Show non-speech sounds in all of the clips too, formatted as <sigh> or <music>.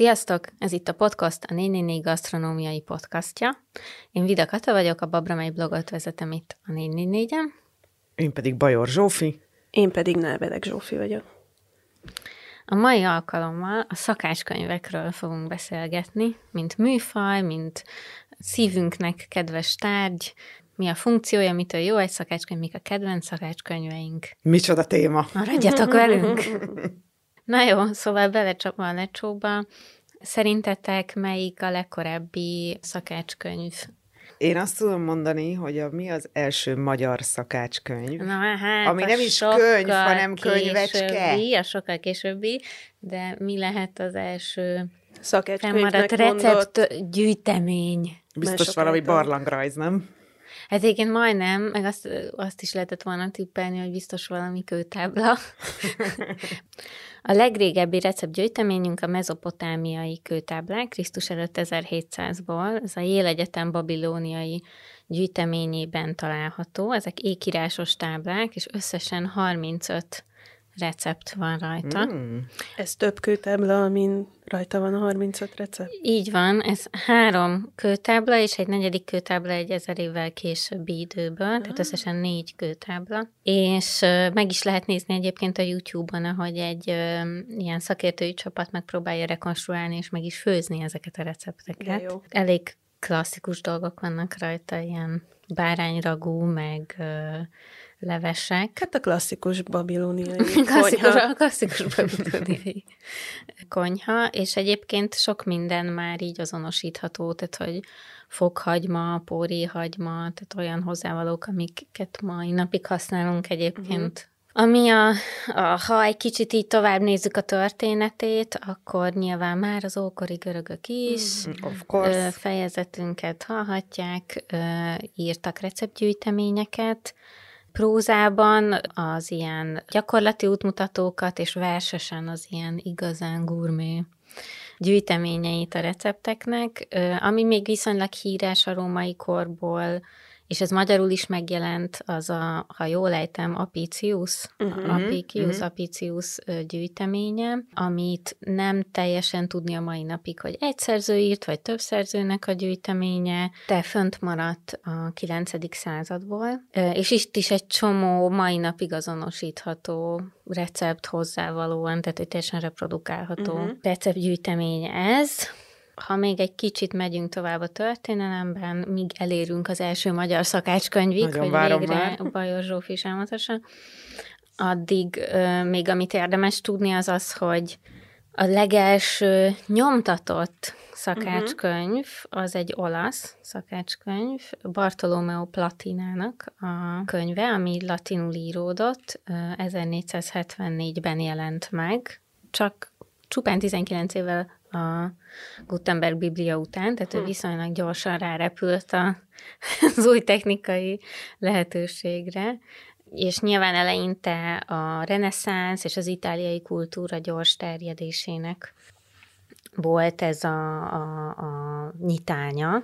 Sziasztok! Ez itt a podcast, a 444 gasztronómiai podcastja. Én Vida Kata vagyok, a Babramely blogot vezetem itt a 444-en. Én pedig Bajor Zsófi. Én pedig Nálvedek Zsófi vagyok. A mai alkalommal a szakácskönyvekről fogunk beszélgetni, mint műfaj, mint szívünknek kedves tárgy, mi a funkciója, mitől jó egy szakácskönyv, mik a kedvenc szakácskönyveink. Micsoda téma. Maradjatok velünk! <laughs> Na jó, szóval belecsapva a lecsóba. Szerintetek melyik a legkorábbi szakácskönyv? Én azt tudom mondani, hogy a, mi az első magyar szakácskönyv, Na, hát ami a nem is könyv, hanem könyvecske. A sokkal későbbi, de mi lehet az első Szakácskönyvnek fennmaradt mondott. recept gyűjtemény? Biztos valami barlangrajz, nem? Hát igen, majdnem, meg azt, azt is lehetett volna tippelni, hogy biztos valami kőtábla. A legrégebbi receptgyűjteményünk a mezopotámiai kőtáblák, Krisztus előtt 1700-ból. Ez a Yale Egyetem babilóniai gyűjteményében található. Ezek ékírásos táblák, és összesen 35 recept van rajta. Mm. Ez több kőtábla, amin rajta van a 35 recept. Így van, ez három kőtábla, és egy negyedik kőtábla egy ezer évvel későbbi időből, tehát összesen négy kőtábla. És meg is lehet nézni egyébként a YouTube-on, ahogy egy ö, ilyen szakértői csapat megpróbálja rekonstruálni, és meg is főzni ezeket a recepteket. De jó. Elég klasszikus dolgok vannak rajta, ilyen bárányragú, meg ö, levesek. Hát a klasszikus babilóniai <laughs> Klasszikus, konyha. a klasszikus babilóniai konyha, és egyébként sok minden már így azonosítható, tehát hogy foghagyma, póréhagyma, tehát olyan hozzávalók, amiket mai napig használunk egyébként. Uh-huh. Ami a, a, ha egy kicsit így tovább nézzük a történetét, akkor nyilván már az ókori görögök is Of ö, course. fejezetünket hallhatják, írtak receptgyűjteményeket, prózában az ilyen gyakorlati útmutatókat, és versesen az ilyen igazán gurmé gyűjteményeit a recepteknek, ami még viszonylag híres a római korból, és ez magyarul is megjelent, az a, ha jól ejtem, Apicius, uh-huh, Apicius, uh-huh. Apicius gyűjteménye, amit nem teljesen tudni a mai napig, hogy egy szerző írt, vagy több szerzőnek a gyűjteménye, de fönt maradt a 9. századból, és itt is egy csomó mai napig azonosítható recept hozzávalóan, tehát hogy teljesen reprodukálható uh-huh. receptgyűjtemény ez. Ha még egy kicsit megyünk tovább a történelemben, míg elérünk az első magyar szakácskönyvig, Nagyon hogy várom végre már. Bajor Zsófi is elmondhassa, addig ö, még amit érdemes tudni az az, hogy a legelső nyomtatott szakácskönyv az egy olasz szakácskönyv, Bartolomeo Platinának a könyve, ami latinul íródott, ö, 1474-ben jelent meg, csak csupán 19 évvel a Gutenberg Biblia után, tehát ő viszonylag gyorsan rárepült a, az új technikai lehetőségre, és nyilván eleinte a reneszánsz és az itáliai kultúra gyors terjedésének volt ez a, a, a nyitánya,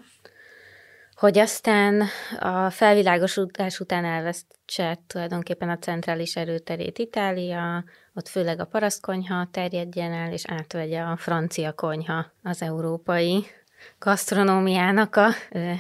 hogy aztán a felvilágosodás után elvesztse tulajdonképpen a centrális erőterét Itália, ott főleg a parasztkonyha terjedjen el, és átvegye a francia konyha az európai gasztronómiának a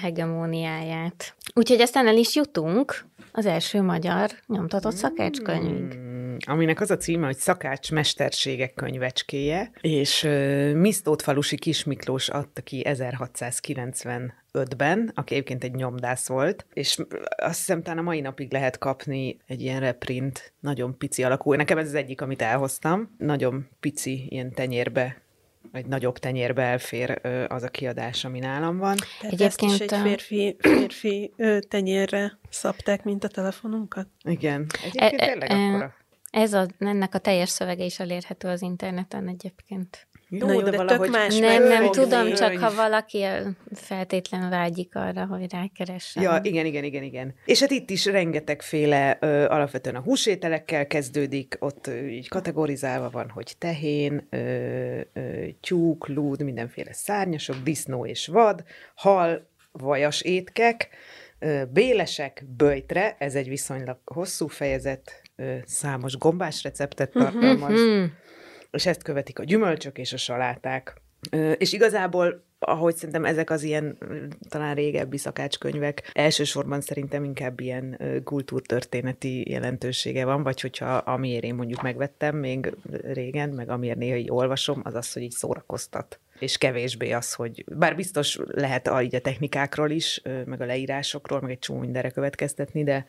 hegemóniáját. Úgyhogy aztán el is jutunk az első magyar nyomtatott szakácskönyvig. Aminek az a címe, hogy Szakács mesterségek könyvecskéje, és uh, Misztót falusi Kis Miklós adta ki 1695-ben, aki egyébként egy nyomdász volt, és azt hiszem talán a mai napig lehet kapni egy ilyen reprint, nagyon pici alakú. Nekem ez az egyik, amit elhoztam. Nagyon pici, ilyen tenyérbe vagy nagyobb tenyérbe elfér az a kiadás, ami nálam van. Tehát ezt is Egyébként egy férfi, férfi tenyérre szabták, mint a telefonunkat. Igen. Egyébként E- e- tényleg e- akkora. Ez a, ennek a teljes szövege is elérhető az interneten egyébként. Jó, Na jó, de tök más Nem, nem tudom, csak ha valaki feltétlen vágyik arra, hogy rákeressen. Ja, igen, igen, igen, igen. És hát itt is rengetegféle ö, alapvetően a húsételekkel kezdődik, ott ö, így kategorizálva van, hogy tehén, ö, ö, tyúk, lúd, mindenféle szárnyasok, disznó és vad, hal, vajas étkek, ö, bélesek, böjtre, ez egy viszonylag hosszú fejezet, ö, számos gombás receptet tartalmaz, Mhm. és ezt követik a gyümölcsök és a saláták. És igazából ahogy szerintem ezek az ilyen talán régebbi szakácskönyvek, elsősorban szerintem inkább ilyen kultúrtörténeti jelentősége van, vagy hogyha amiért én mondjuk megvettem még régen, meg amiért néha így olvasom, az az, hogy így szórakoztat és kevésbé az, hogy bár biztos lehet a, így a technikákról is, meg a leírásokról, meg egy csomó mindenre következtetni, de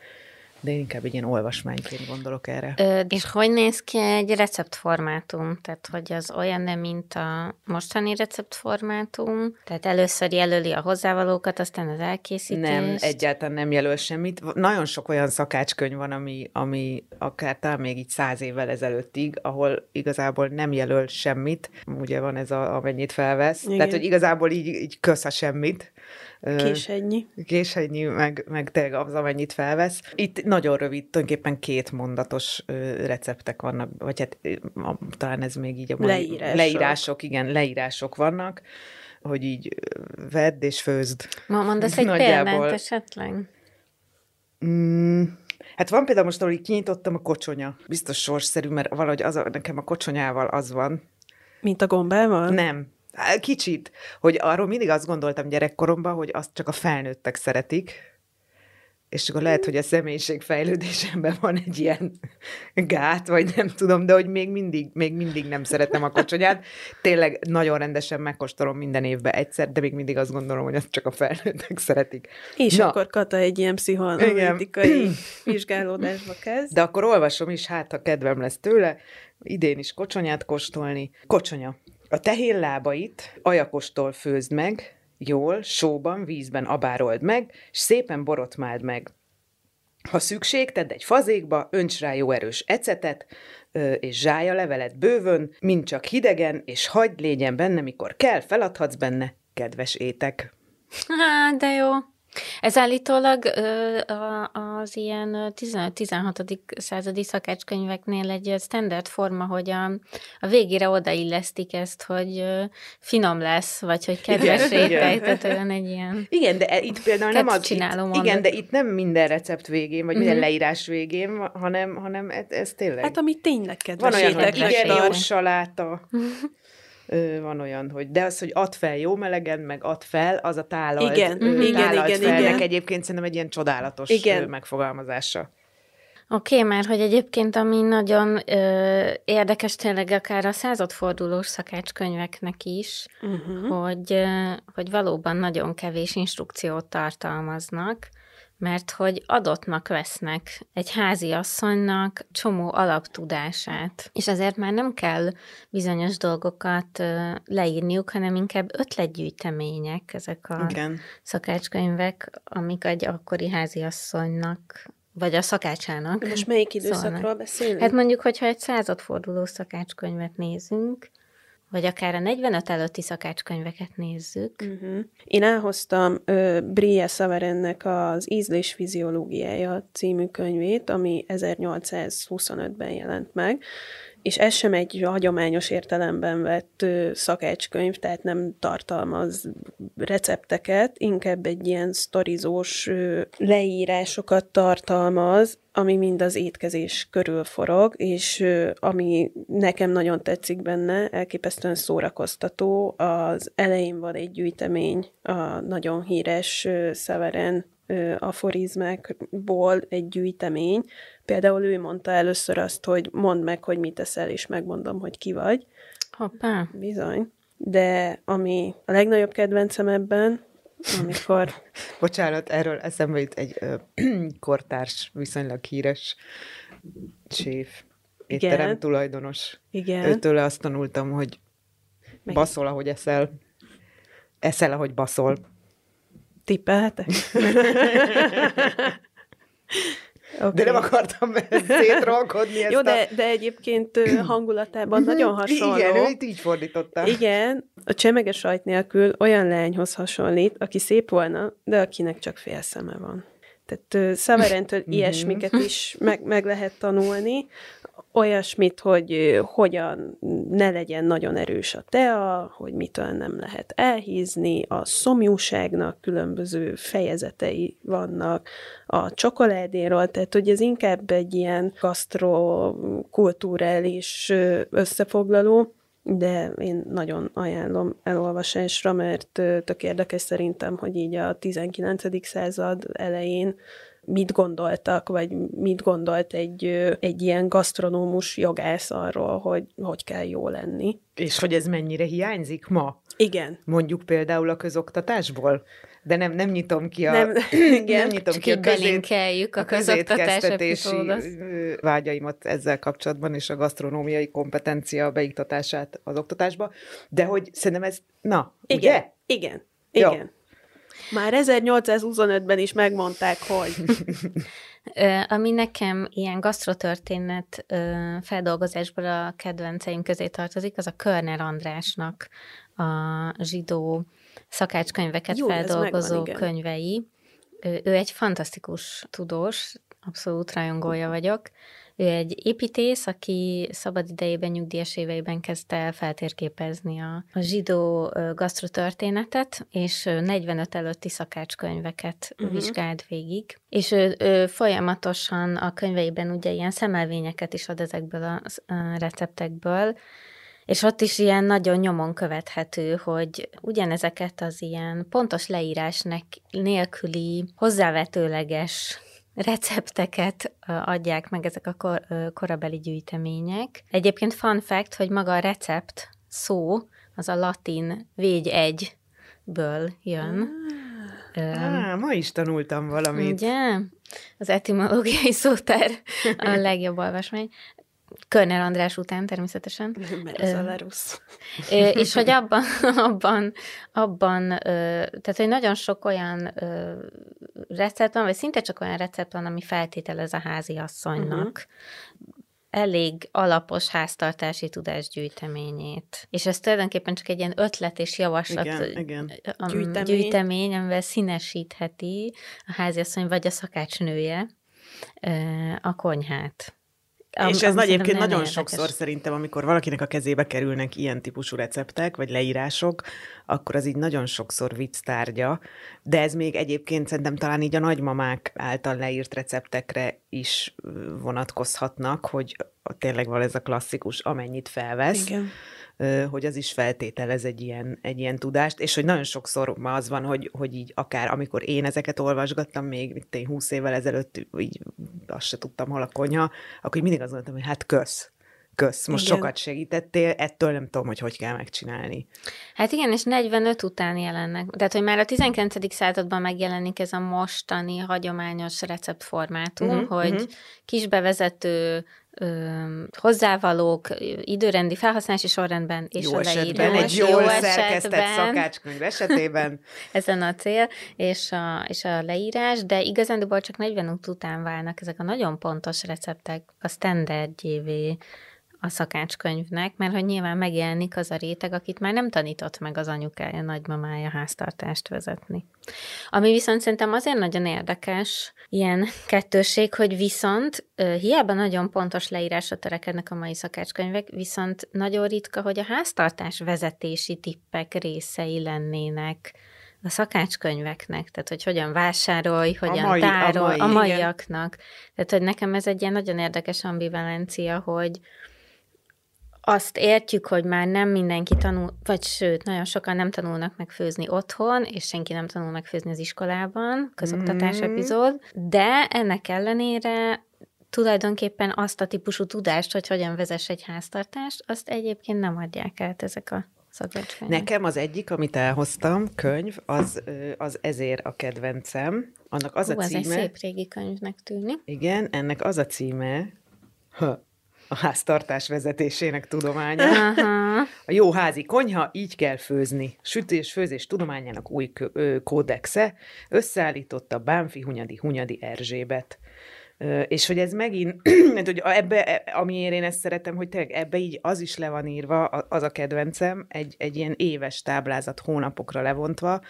de én inkább egy ilyen olvasmányként gondolok erre. Ö, és hogy néz ki egy receptformátum? Tehát, hogy az olyan nem, mint a mostani receptformátum? Tehát először jelöli a hozzávalókat, aztán az elkészítést? Nem, egyáltalán nem jelöl semmit. Nagyon sok olyan szakácskönyv van, ami, ami akár talán még így száz évvel ezelőttig, ahol igazából nem jelöl semmit. Ugye van ez a, amennyit felvesz. Igen. Tehát, hogy igazából így, így kösz a semmit Késennyi. Késennyi, meg, meg tényleg az, amennyit felvesz. Itt nagyon rövid, tulajdonképpen két mondatos receptek vannak, vagy hát talán ez még így a mai, leírások. leírások, igen, leírások vannak, hogy így vedd és főzd. Ma mondasz egy példát esetleg? Mm, Hát van például most, ahogy kinyitottam a kocsonya. Biztos sorsszerű, mert valahogy az a, nekem a kocsonyával az van. Mint a gombával? Nem. Kicsit, hogy arról mindig azt gondoltam gyerekkoromban, hogy azt csak a felnőttek szeretik, és akkor lehet, hogy a személyiség fejlődésemben van egy ilyen gát, vagy nem tudom, de hogy még mindig, még mindig nem szeretem a kocsonyát. Tényleg nagyon rendesen megkóstolom minden évben egyszer, de még mindig azt gondolom, hogy azt csak a felnőttek szeretik. És Na. akkor Kata egy ilyen pszichoanalitikai vizsgálódásba kezd. De akkor olvasom is, hát ha kedvem lesz tőle, idén is kocsonyát kóstolni. Kocsonya. A tehén lábait ajakostól főzd meg, jól, sóban, vízben abárold meg, és szépen borotmáld meg. Ha szükség, tedd egy fazékba, önts rá jó erős ecetet, és zsája levelet bővön, mind csak hidegen, és hagyd légyen benne, mikor kell, feladhatsz benne, kedves étek. Há, de jó. Ez állítólag az ilyen 15-16. századi szakácskönyveknél egy standard forma, hogy a, a végére odaillesztik ezt, hogy finom lesz, vagy hogy kedves réteg, tehát olyan egy ilyen... Igen, de e, itt például nem az... Csinálom itt, igen, de itt nem minden recept végén, vagy minden mm-hmm. leírás végén, hanem, hanem ez, ez tényleg... Hát ami tényleg kedves Van olyan, hogy igen, <laughs> van olyan, hogy de az, hogy ad fel jó melegen, meg ad fel, az a tálalt, igen, ö, igen, tálalt igen, felnek igen. egyébként szerintem egy ilyen csodálatos igen. megfogalmazása. Oké, okay, mert hogy egyébként ami nagyon ö, érdekes tényleg akár a századfordulós szakácskönyveknek is, uh-huh. hogy, ö, hogy valóban nagyon kevés instrukciót tartalmaznak, mert hogy adottnak vesznek egy házi asszonynak csomó alaptudását, és azért már nem kell bizonyos dolgokat leírniuk, hanem inkább ötletgyűjtemények ezek a Igen. szakácskönyvek, amik egy akkori házi asszonynak vagy a szakácsának. Most melyik időszakról szólnak. beszélünk? Hát mondjuk, hogyha egy századforduló szakácskönyvet nézünk, vagy akár a 45 előtti szakácskönyveket nézzük. Uh-huh. Én elhoztam uh, Brie Savarennek az Ízlés fiziológiája című könyvét, ami 1825-ben jelent meg, és ez sem egy hagyományos értelemben vett szakácskönyv, tehát nem tartalmaz recepteket, inkább egy ilyen sztorizós leírásokat tartalmaz, ami mind az étkezés körül forog, és ami nekem nagyon tetszik benne, elképesztően szórakoztató, az elején van egy gyűjtemény, a nagyon híres Szeveren aforizmákból egy gyűjtemény. Például ő mondta először azt, hogy mondd meg, hogy mit teszel, és megmondom, hogy ki vagy. Hoppá. Bizony. De ami a legnagyobb kedvencem ebben, amikor... <laughs> Bocsánat, erről eszembe jut egy ö, <clears throat> kortárs, viszonylag híres séf, étterem Igen. tulajdonos. Igen. Őtől azt tanultam, hogy Meg... baszol, ahogy eszel. Eszel, ahogy baszol. Tippelhetek? <laughs> Okay. De nem akartam <laughs> szétrolkodni ezt Jó, de, de egyébként hangulatában nagyon hasonló. Igen, ő itt így fordította. Igen, a csemege sajt nélkül olyan lányhoz hasonlít, aki szép volna, de akinek csak fél szeme van. Tehát Szaverentől mhm. ilyesmiket is meg, meg lehet tanulni, olyasmit, hogy hogyan ne legyen nagyon erős a tea, hogy mitől nem lehet elhízni, a szomjúságnak különböző fejezetei vannak, a csokoládéról, tehát hogy ez inkább egy ilyen gasztrokulturális összefoglaló, de én nagyon ajánlom elolvasásra, mert tök érdekes szerintem, hogy így a 19. század elején mit gondoltak, vagy mit gondolt egy, egy ilyen gasztronómus jogász arról, hogy hogy kell jó lenni. És hogy ez mennyire hiányzik ma? Igen. Mondjuk például a közoktatásból? De nem, nem nyitom ki a, nem, <clears throat> igen, nem nyitom ki a, közét, a, a közoktatás vágyaimat ezzel kapcsolatban, és a gasztronómiai kompetencia beiktatását az oktatásba, de hogy szerintem ez, na, igen, ugye? Igen, igen. Jó. Már 1825-ben is megmondták, hogy... <laughs> Ami nekem ilyen gasztrotörténet feldolgozásból a kedvenceim közé tartozik, az a Körner Andrásnak a zsidó szakácskönyveket Jó, feldolgozó megvan, könyvei. Ő egy fantasztikus tudós, abszolút rajongója vagyok. Ő egy építész, aki szabad idejében, nyugdíjas éveiben kezdte el feltérképezni a, a zsidó gasztrotörténetet, és 45 előtti szakácskönyveket uh-huh. vizsgált végig. És ő, ő folyamatosan a könyveiben ugye ilyen szemelvényeket is ad ezekből a receptekből, és ott is ilyen nagyon nyomon követhető, hogy ugyanezeket az ilyen pontos leírásnak nélküli hozzávetőleges recepteket adják meg ezek a kor, korabeli gyűjtemények. Egyébként fun fact, hogy maga a recept szó, az a latin végy egyből jön. Ah, ah, ma is tanultam valamit. Ugye? Az etimológiai szótár a <laughs> legjobb olvasmány. Körner András után természetesen. <laughs> Mert ez a Lerusz. És hogy abban, <laughs> abban, abban, tehát hogy nagyon sok olyan recept van, vagy szinte csak olyan recept van, ami feltételez a házi asszonynak. Uh-huh elég alapos háztartási tudásgyűjteményét. És ez tulajdonképpen csak egy ilyen ötlet és javaslat igen, igen. Gyűjtemény. gyűjtemény, amivel színesítheti a háziasszony vagy a szakácsnője a konyhát. Am, és ez egyébként nagyon érdekes. sokszor szerintem, amikor valakinek a kezébe kerülnek ilyen típusú receptek, vagy leírások, akkor az így nagyon sokszor vicc tárgya, de ez még egyébként szerintem talán így a nagymamák által leírt receptekre is vonatkozhatnak, hogy tényleg van ez a klasszikus, amennyit felvesz. Igen hogy az is feltételez egy ilyen, egy ilyen tudást, és hogy nagyon sokszor ma az van, hogy, hogy így akár amikor én ezeket olvasgattam, még mint én húsz évvel ezelőtt, így azt se tudtam, hol a konyha, akkor mindig azt mondtam, hogy hát kösz, kösz, most igen. sokat segítettél, ettől nem tudom, hogy hogy kell megcsinálni. Hát igen, és 45 után jelennek. Tehát, hogy már a 19. században megjelenik ez a mostani hagyományos receptformátum, uh-huh, hogy uh-huh. kis bevezető, hozzávalók, időrendi felhasználási sorrendben és jó esetben. Egy jól jó szerkesztett szakácskönyv esetében. <laughs> Ezen a cél, és a, és a leírás, de igazándiból csak 40 után válnak ezek a nagyon pontos receptek a standardjévé a szakácskönyvnek, mert hogy nyilván megjelenik az a réteg, akit már nem tanított meg az anyukája, nagymamája háztartást vezetni. Ami viszont szerintem azért nagyon érdekes, ilyen kettőség, hogy viszont hiába nagyon pontos leírásra törekednek a mai szakácskönyvek, viszont nagyon ritka, hogy a háztartás vezetési tippek részei lennének a szakácskönyveknek, tehát hogy hogyan vásárolj, hogyan a mai, tárol, a, mai, a maiaknak. Igen. Tehát, hogy nekem ez egy ilyen nagyon érdekes ambivalencia, hogy, azt értjük, hogy már nem mindenki tanul, vagy sőt, nagyon sokan nem tanulnak meg főzni otthon, és senki nem tanul meg főzni az iskolában, közoktatás mm. epizód, de ennek ellenére tulajdonképpen azt a típusú tudást, hogy hogyan vezess egy háztartást, azt egyébként nem adják át ezek a szakvecskönyvek. Nekem az egyik, amit elhoztam, könyv, az, az ezért a kedvencem. Annak az Hú, a címe... ez egy szép régi könyvnek tűnik. Igen, ennek az a címe, ha, a háztartás vezetésének tudománya. Aha. A jó házi konyha, így kell főzni. Sütés főzés tudományának új kódexe összeállította Bánfi Hunyadi Hunyadi Erzsébet. És hogy ez megint, <clears throat> mert hogy ebbe, e, amiért én ezt szeretem, hogy tényleg ebbe így az is le van írva, az a kedvencem, egy, egy ilyen éves táblázat hónapokra levontva,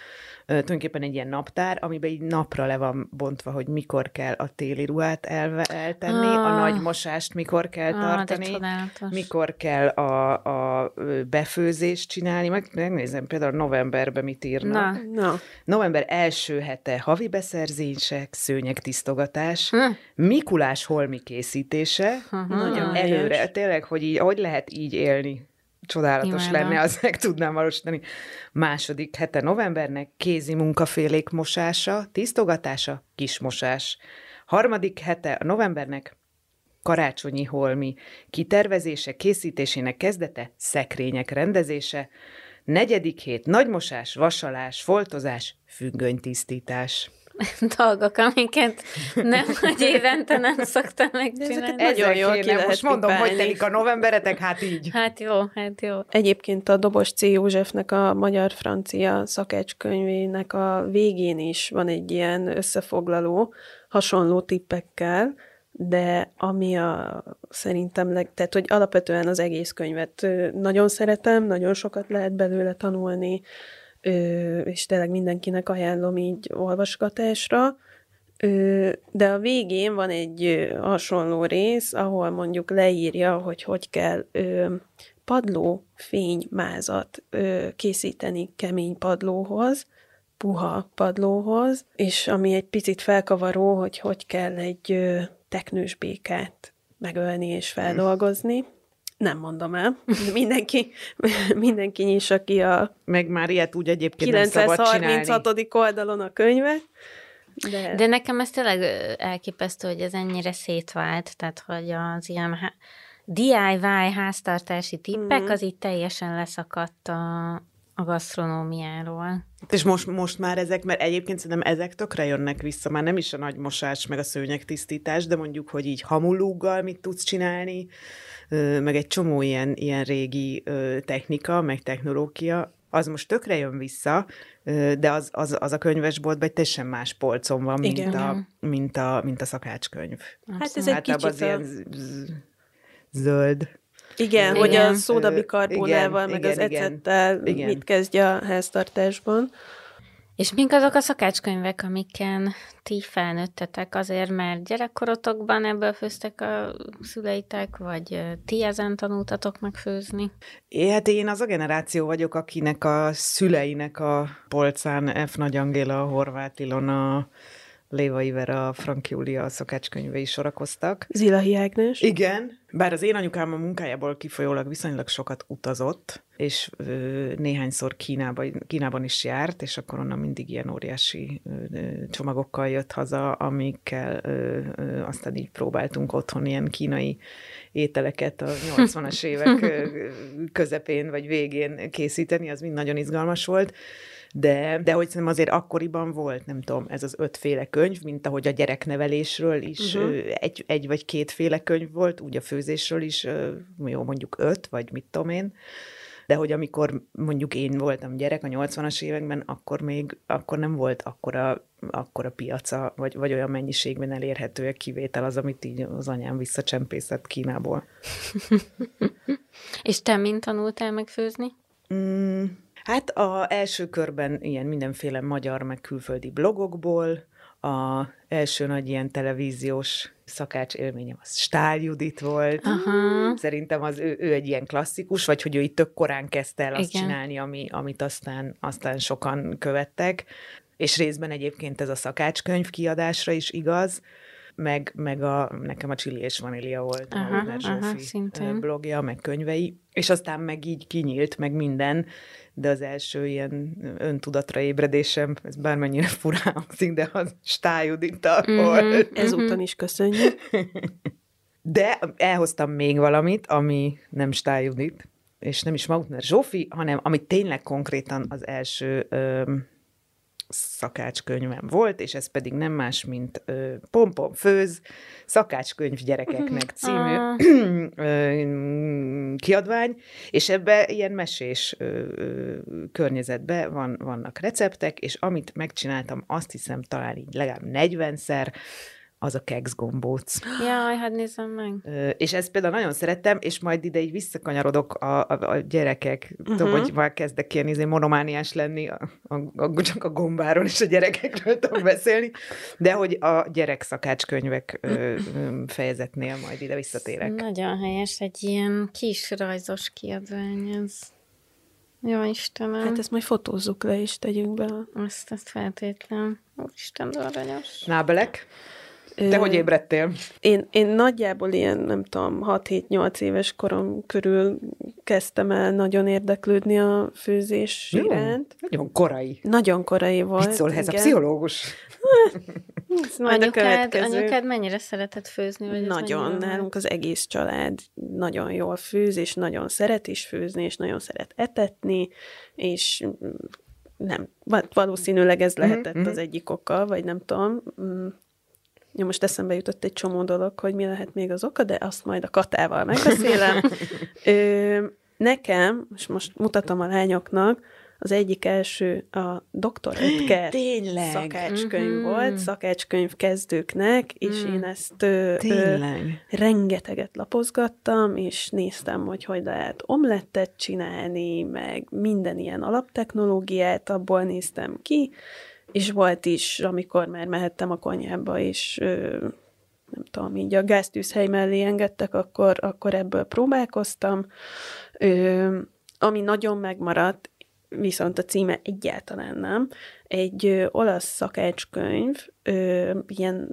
tulajdonképpen egy ilyen naptár, amiben így napra le van bontva, hogy mikor kell a téli ruhát elve, eltenni, ah. a nagy mosást mikor kell ah, tartani, mikor kell a, a befőzést csinálni. Meg, megnézem például novemberben mit írnak. Na. Na. November első hete havi beszerzések, szőnyegtisztogatás, hm. Mikulás holmi készítése, uh-huh. nagyon előre, tényleg, hogy így, hogy lehet így élni csodálatos Imádom. lenne, az meg tudnám valósítani. Második hete novembernek kézi munkafélék mosása, tisztogatása, kismosás. Harmadik hete a novembernek karácsonyi holmi kitervezése, készítésének kezdete, szekrények rendezése. Negyedik hét nagymosás, vasalás, foltozás, függönytisztítás. <laughs> Dolgok, amiket nem, <laughs> hogy évente nem szoktam megcsinálni. Nagyon Ezzel jól ki kéne, lehet most mondom, hogy telik a novemberetek, hát így. Hát jó, hát jó. Egyébként a Dobos C. Józsefnek a magyar-francia szakácskönyvének a végén is van egy ilyen összefoglaló, hasonló tippekkel, de ami a, szerintem, leg, tehát hogy alapvetően az egész könyvet nagyon szeretem, nagyon sokat lehet belőle tanulni, ö, és tényleg mindenkinek ajánlom így olvasgatásra, Ö, de a végén van egy hasonló rész, ahol mondjuk leírja, hogy hogy kell ö, padló fénymázat ö, készíteni kemény padlóhoz, puha padlóhoz, és ami egy picit felkavaró, hogy hogy kell egy ö, teknős békát megölni és feldolgozni. Nem mondom el. Mindenki, mindenki nyissa ki a Meg már ilyet úgy egyébként nem szabad csinálni. 936. oldalon a könyvet. De, De nekem ez tényleg elképesztő, hogy ez ennyire szétvált, tehát hogy az ilyen há- DIY háztartási tippek, Mhm. az így teljesen leszakadt a, a gasztronómiáról. És most, most már ezek, mert egyébként szerintem ezek tökre jönnek vissza, már nem is a nagy mosás, meg a szőnyegtisztítás, de mondjuk, hogy így hamulúggal mit tudsz csinálni, meg egy csomó ilyen, ilyen régi technika, meg technológia, az most tökre jön vissza, de az, az, az a könyvesboltban egy teljesen más polcon van, mint, Igen. a, mint, a, mint a szakácskönyv. Hát ez egy kicsit az a... ilyen zöld. Igen, Igen. hogy a szódabikarbonával, meg az igen, igen. ecettel Igen. mit kezdje a háztartásban. És mink azok a szakácskönyvek, amiken ti felnőttetek azért, mert gyerekkorotokban ebből főztek a szüleitek, vagy ti ezen tanultatok meg főzni? É, hát én az a generáció vagyok, akinek a szüleinek a polcán F. Nagy Angéla, Horváth Ilona, Léva Ivera, Frank Júlia a szakácskönyvei sorakoztak. Zilahi Ágnes. Igen, bár az én anyukám a munkájából kifolyólag viszonylag sokat utazott, és ö, néhányszor Kínába, Kínában is járt, és akkor onnan mindig ilyen óriási ö, csomagokkal jött haza, amikkel ö, ö, aztán így próbáltunk otthon ilyen kínai ételeket a 80-as évek ö, <laughs> közepén vagy végén készíteni, az mind nagyon izgalmas volt. De, de hogy szerintem azért akkoriban volt, nem tudom, ez az ötféle könyv, mint ahogy a gyereknevelésről is uh-huh. egy, egy vagy kétféle könyv volt, úgy a főzésről is, jó, mondjuk öt, vagy mit tudom én. De hogy amikor mondjuk én voltam gyerek a 80-as években, akkor még akkor nem volt akkora, akkora piaca, vagy, vagy olyan mennyiségben elérhető a kivétel az, amit így az anyám visszacsempészett Kínából. <laughs> És te mint tanultál meg főzni? Mm, hát a első körben ilyen mindenféle magyar, meg külföldi blogokból, a első nagy ilyen televíziós szakács élményem az Stál Judit volt. Aha. Szerintem az ő, ő egy ilyen klasszikus, vagy hogy ő itt tök korán kezdte el azt Igen. csinálni, ami, amit aztán, aztán sokan követtek. És részben egyébként ez a szakácskönyv kiadásra is igaz, meg, meg a, nekem a Csili és Vanília volt Aha, a aha, Zsófi blogja, meg könyvei, és aztán meg így kinyílt, meg minden, de az első ilyen öntudatra ébredésem, ez bármennyire furán hangzik, de az Stájudita Mhm. volt. Ezúton is köszönjük. <laughs> De elhoztam még valamit, ami nem Stájudit, és nem is Mautner Zsófi, hanem ami tényleg konkrétan az első öm, szakácskönyvem volt, és ez pedig nem más, mint ö, Pompom főz, szakácskönyv gyerekeknek <laughs> című Ah. <clears throat> ö, kiadvány, és ebbe ilyen mesés ö, ö, környezetben van, vannak receptek, és amit megcsináltam, azt hiszem talán így legalább 40-szer, az a keks gombóc. Jaj, hát nézzem meg. Ö, És ezt például nagyon szerettem, és majd ide így visszakanyarodok a, a, a gyerekek, uh-huh. tudom, Mhm. hogy már kezdek ilyen izé monomániás lenni, a, a, a, csak a gombáról és a gyerekekről tudok beszélni, de hogy a gyerek szakácskönyvek ö, ö, fejezetnél majd ide visszatérek. Nagyon helyes, egy ilyen kis rajzos kiadvány ez. Jó Istenem. Hát ezt majd fotózzuk le és tegyünk be. Azt, azt feltétlen. Úristen, de aranyos. Nábelek? Te hogy ébredtél? Én, én nagyjából ilyen, nem tudom, 6-7-8 éves korom körül kezdtem el nagyon érdeklődni a főzés Jó, iránt. Nagyon korai. Nagyon korai volt. Mit szól ez a pszichológus? Ez majd a Anyukád, következő. anyukád mennyire szeretett főzni? Vagy Nagyon, nálunk az egész család nagyon jól főz, és nagyon szeret is főzni, és nagyon szeret etetni, és mm, nem, va- valószínűleg ez lehetett mhm. az egyik oka, vagy nem tudom. Ja, most eszembe jutott egy csomó dolog, hogy mi lehet még az oka, de azt majd a Katával megbeszélem. <laughs> Ö, nekem, és most mutatom a lányoknak, az egyik első a Dr. Ötker Tényleg? szakácskönyv Mhm. volt, szakácskönyv kezdőknek, és Mm. én ezt ö, ö, rengeteget lapozgattam, és néztem, hogy hogy lehet omlettet csinálni, meg minden ilyen alaptechnológiát, abból néztem ki, és volt is, amikor már mehettem a konyhába, és ö, nem tudom, így a gáztűzhely mellé engedtek, akkor, akkor ebből próbálkoztam. Ö, ami nagyon megmaradt, viszont a címe egyáltalán nem, egy ö, olasz szakácskönyv, ö, ilyen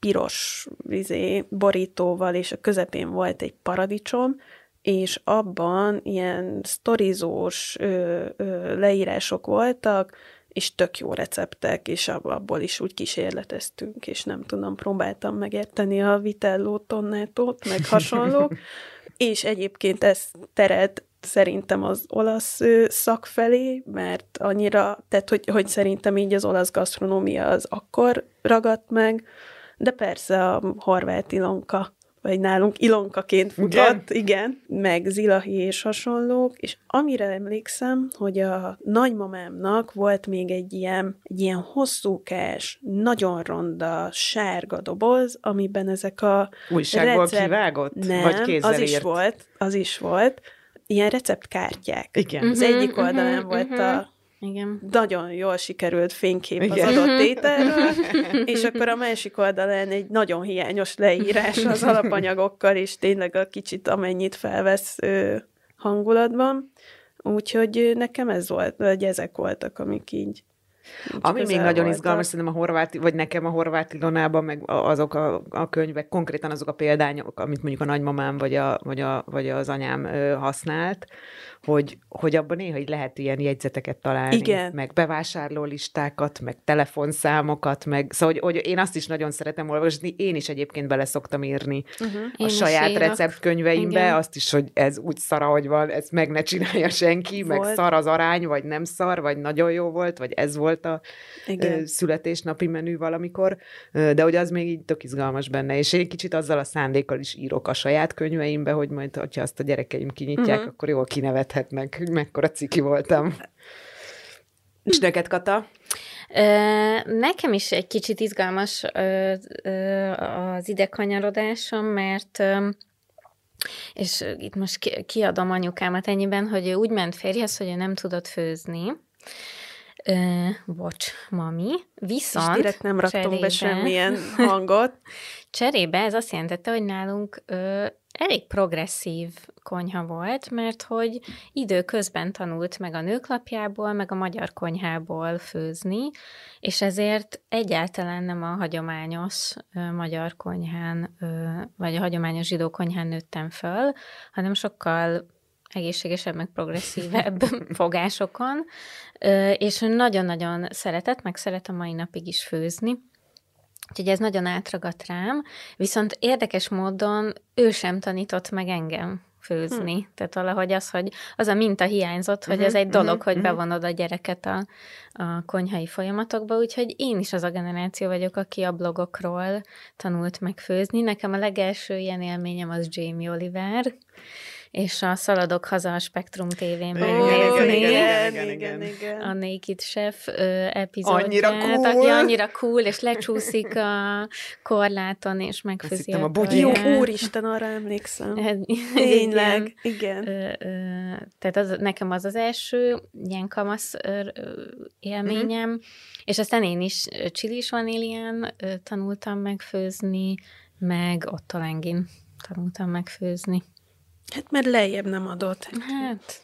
piros vizé, borítóval, és a közepén volt egy paradicsom, és abban ilyen sztorizós ö, ö, leírások voltak, és tök jó receptek, és ab- abból is úgy kísérleteztünk, és nem tudom, próbáltam megérteni a vitelló tonnátót, meg hasonlók, <laughs> és egyébként ez terelt szerintem az olasz szak felé, mert annyira, tehát hogy, hogy szerintem így az olasz gasztronómia az akkor ragadt meg, de persze a horvát ilonka, vagy nálunk ilonkaként futott, Igen? igen, meg zilahi és hasonlók, és amire emlékszem, hogy a nagymamámnak volt még egy ilyen, egy ilyen hosszúkás, nagyon ronda, sárga doboz, amiben ezek a Újságból recept- kivágott? nem, Vagy kézzel az is írt? volt, az is volt, ilyen receptkártyák. Igen. Az Mhm, egyik oldalán mhm, volt mhm. a Igen. nagyon jól sikerült fénykép Igen. az adott ételről, <laughs> és akkor a másik oldalán egy nagyon hiányos leírás az alapanyagokkal, és tényleg a kicsit amennyit felvesz ö, hangulatban. Úgyhogy nekem ez volt, vagy ezek voltak, amik így, Ami még nagyon voltak. izgalmas, szerintem a horvát, vagy nekem a horvát Ilonában, meg azok a, a könyvek, konkrétan azok a példányok, amit mondjuk a nagymamám vagy, a, vagy, a, vagy az anyám használt, hogy, hogy abban néha így lehet ilyen jegyzeteket találni, Igen. meg bevásárló listákat, meg telefonszámokat, meg szóval, hogy, hogy én azt is nagyon szeretem olvasni, én is egyébként bele szoktam írni Uh-huh. a Én saját receptkönyveimbe, Igen. azt is, hogy ez úgy szar, ahogy van, ezt meg ne csinálja senki, meg Volt. szar az arány, vagy nem szar, vagy nagyon jó volt, vagy ez volt a Igen. születésnapi menü valamikor, de hogy az még így tök izgalmas benne, és én kicsit azzal a szándékkal is írok a saját könyveimbe, hogy majd, hogyha azt a gyerekeim kinyitják, Mhm. akkor jól kinevethetnek, hogy mekkora ciki voltam. És neked, Kata? Nekem is egy kicsit izgalmas az idekanyarodásom, mert és itt most ki- kiadom anyukámat ennyiben, hogy ő úgy ment férjhez, hogy ő nem tudott főzni. Ö, bocs, mami. És Viszont direkt nem raktunk cserébe- be semmilyen <laughs> hangot. Cserébe ez azt jelentette, hogy nálunk ö, elég progresszív konyha volt, mert hogy időközben tanult meg a nőklapjából, meg a magyar konyhából főzni, és ezért egyáltalán nem a hagyományos ö, magyar konyhán, ö, vagy a hagyományos zsidó konyhán nőttem föl, hanem sokkal egészségesebb, meg progresszívebb <laughs> fogásokon, és nagyon-nagyon szeretett, meg szeret a mai napig is főzni. Úgyhogy ez nagyon átragadt rám, viszont érdekes módon ő sem tanított meg engem főzni. Hm. Tehát valahogy az, hogy az a minta hiányzott, hogy Mhm, ez egy dolog, mhm, hogy mhm. bevonod a gyereket a, a konyhai folyamatokba, úgyhogy én is az a generáció vagyok, aki a blogokról tanult meg főzni. Nekem a legelső ilyen élményem az Jamie Oliver, és a Szaladok haza a Spektrum TV-n Igen, megnézni igen, igen, igen, igen. igen, igen. a Naked Chef ö, epizódját. Annyira cool! Aki annyira cool, és lecsúszik a korláton, és megfőzi a a. Jó, úristen, arra emlékszem. Tényleg, igen. tehát az, nekem az az első ilyen kamasz élményem, Mhm. és aztán én is csilis vanílián tanultam megfőzni, meg ottolengin tanultam megfőzni. Hát mert lejjebb nem adott. Hát,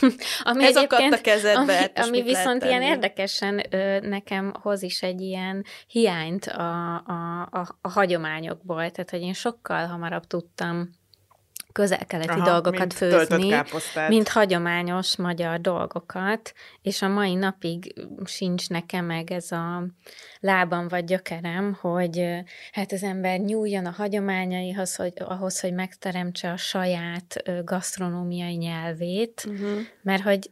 <laughs> ami Ez akadt a kezedbe, ami, hát ami viszont ilyen érdekesen ö, nekem hoz is egy ilyen hiányt a, a, a, a hagyományokból, tehát hogy én sokkal hamarabb tudtam közel-keleti Aha, dolgokat mint főzni, mint hagyományos magyar dolgokat, és a mai napig sincs nekem meg ez a lábam vagy gyökerem, hogy hát az ember nyúljon a hagyományaihoz, hogy, ahhoz, hogy megteremtse a saját gasztronómiai nyelvét, Uh-huh. mert hogy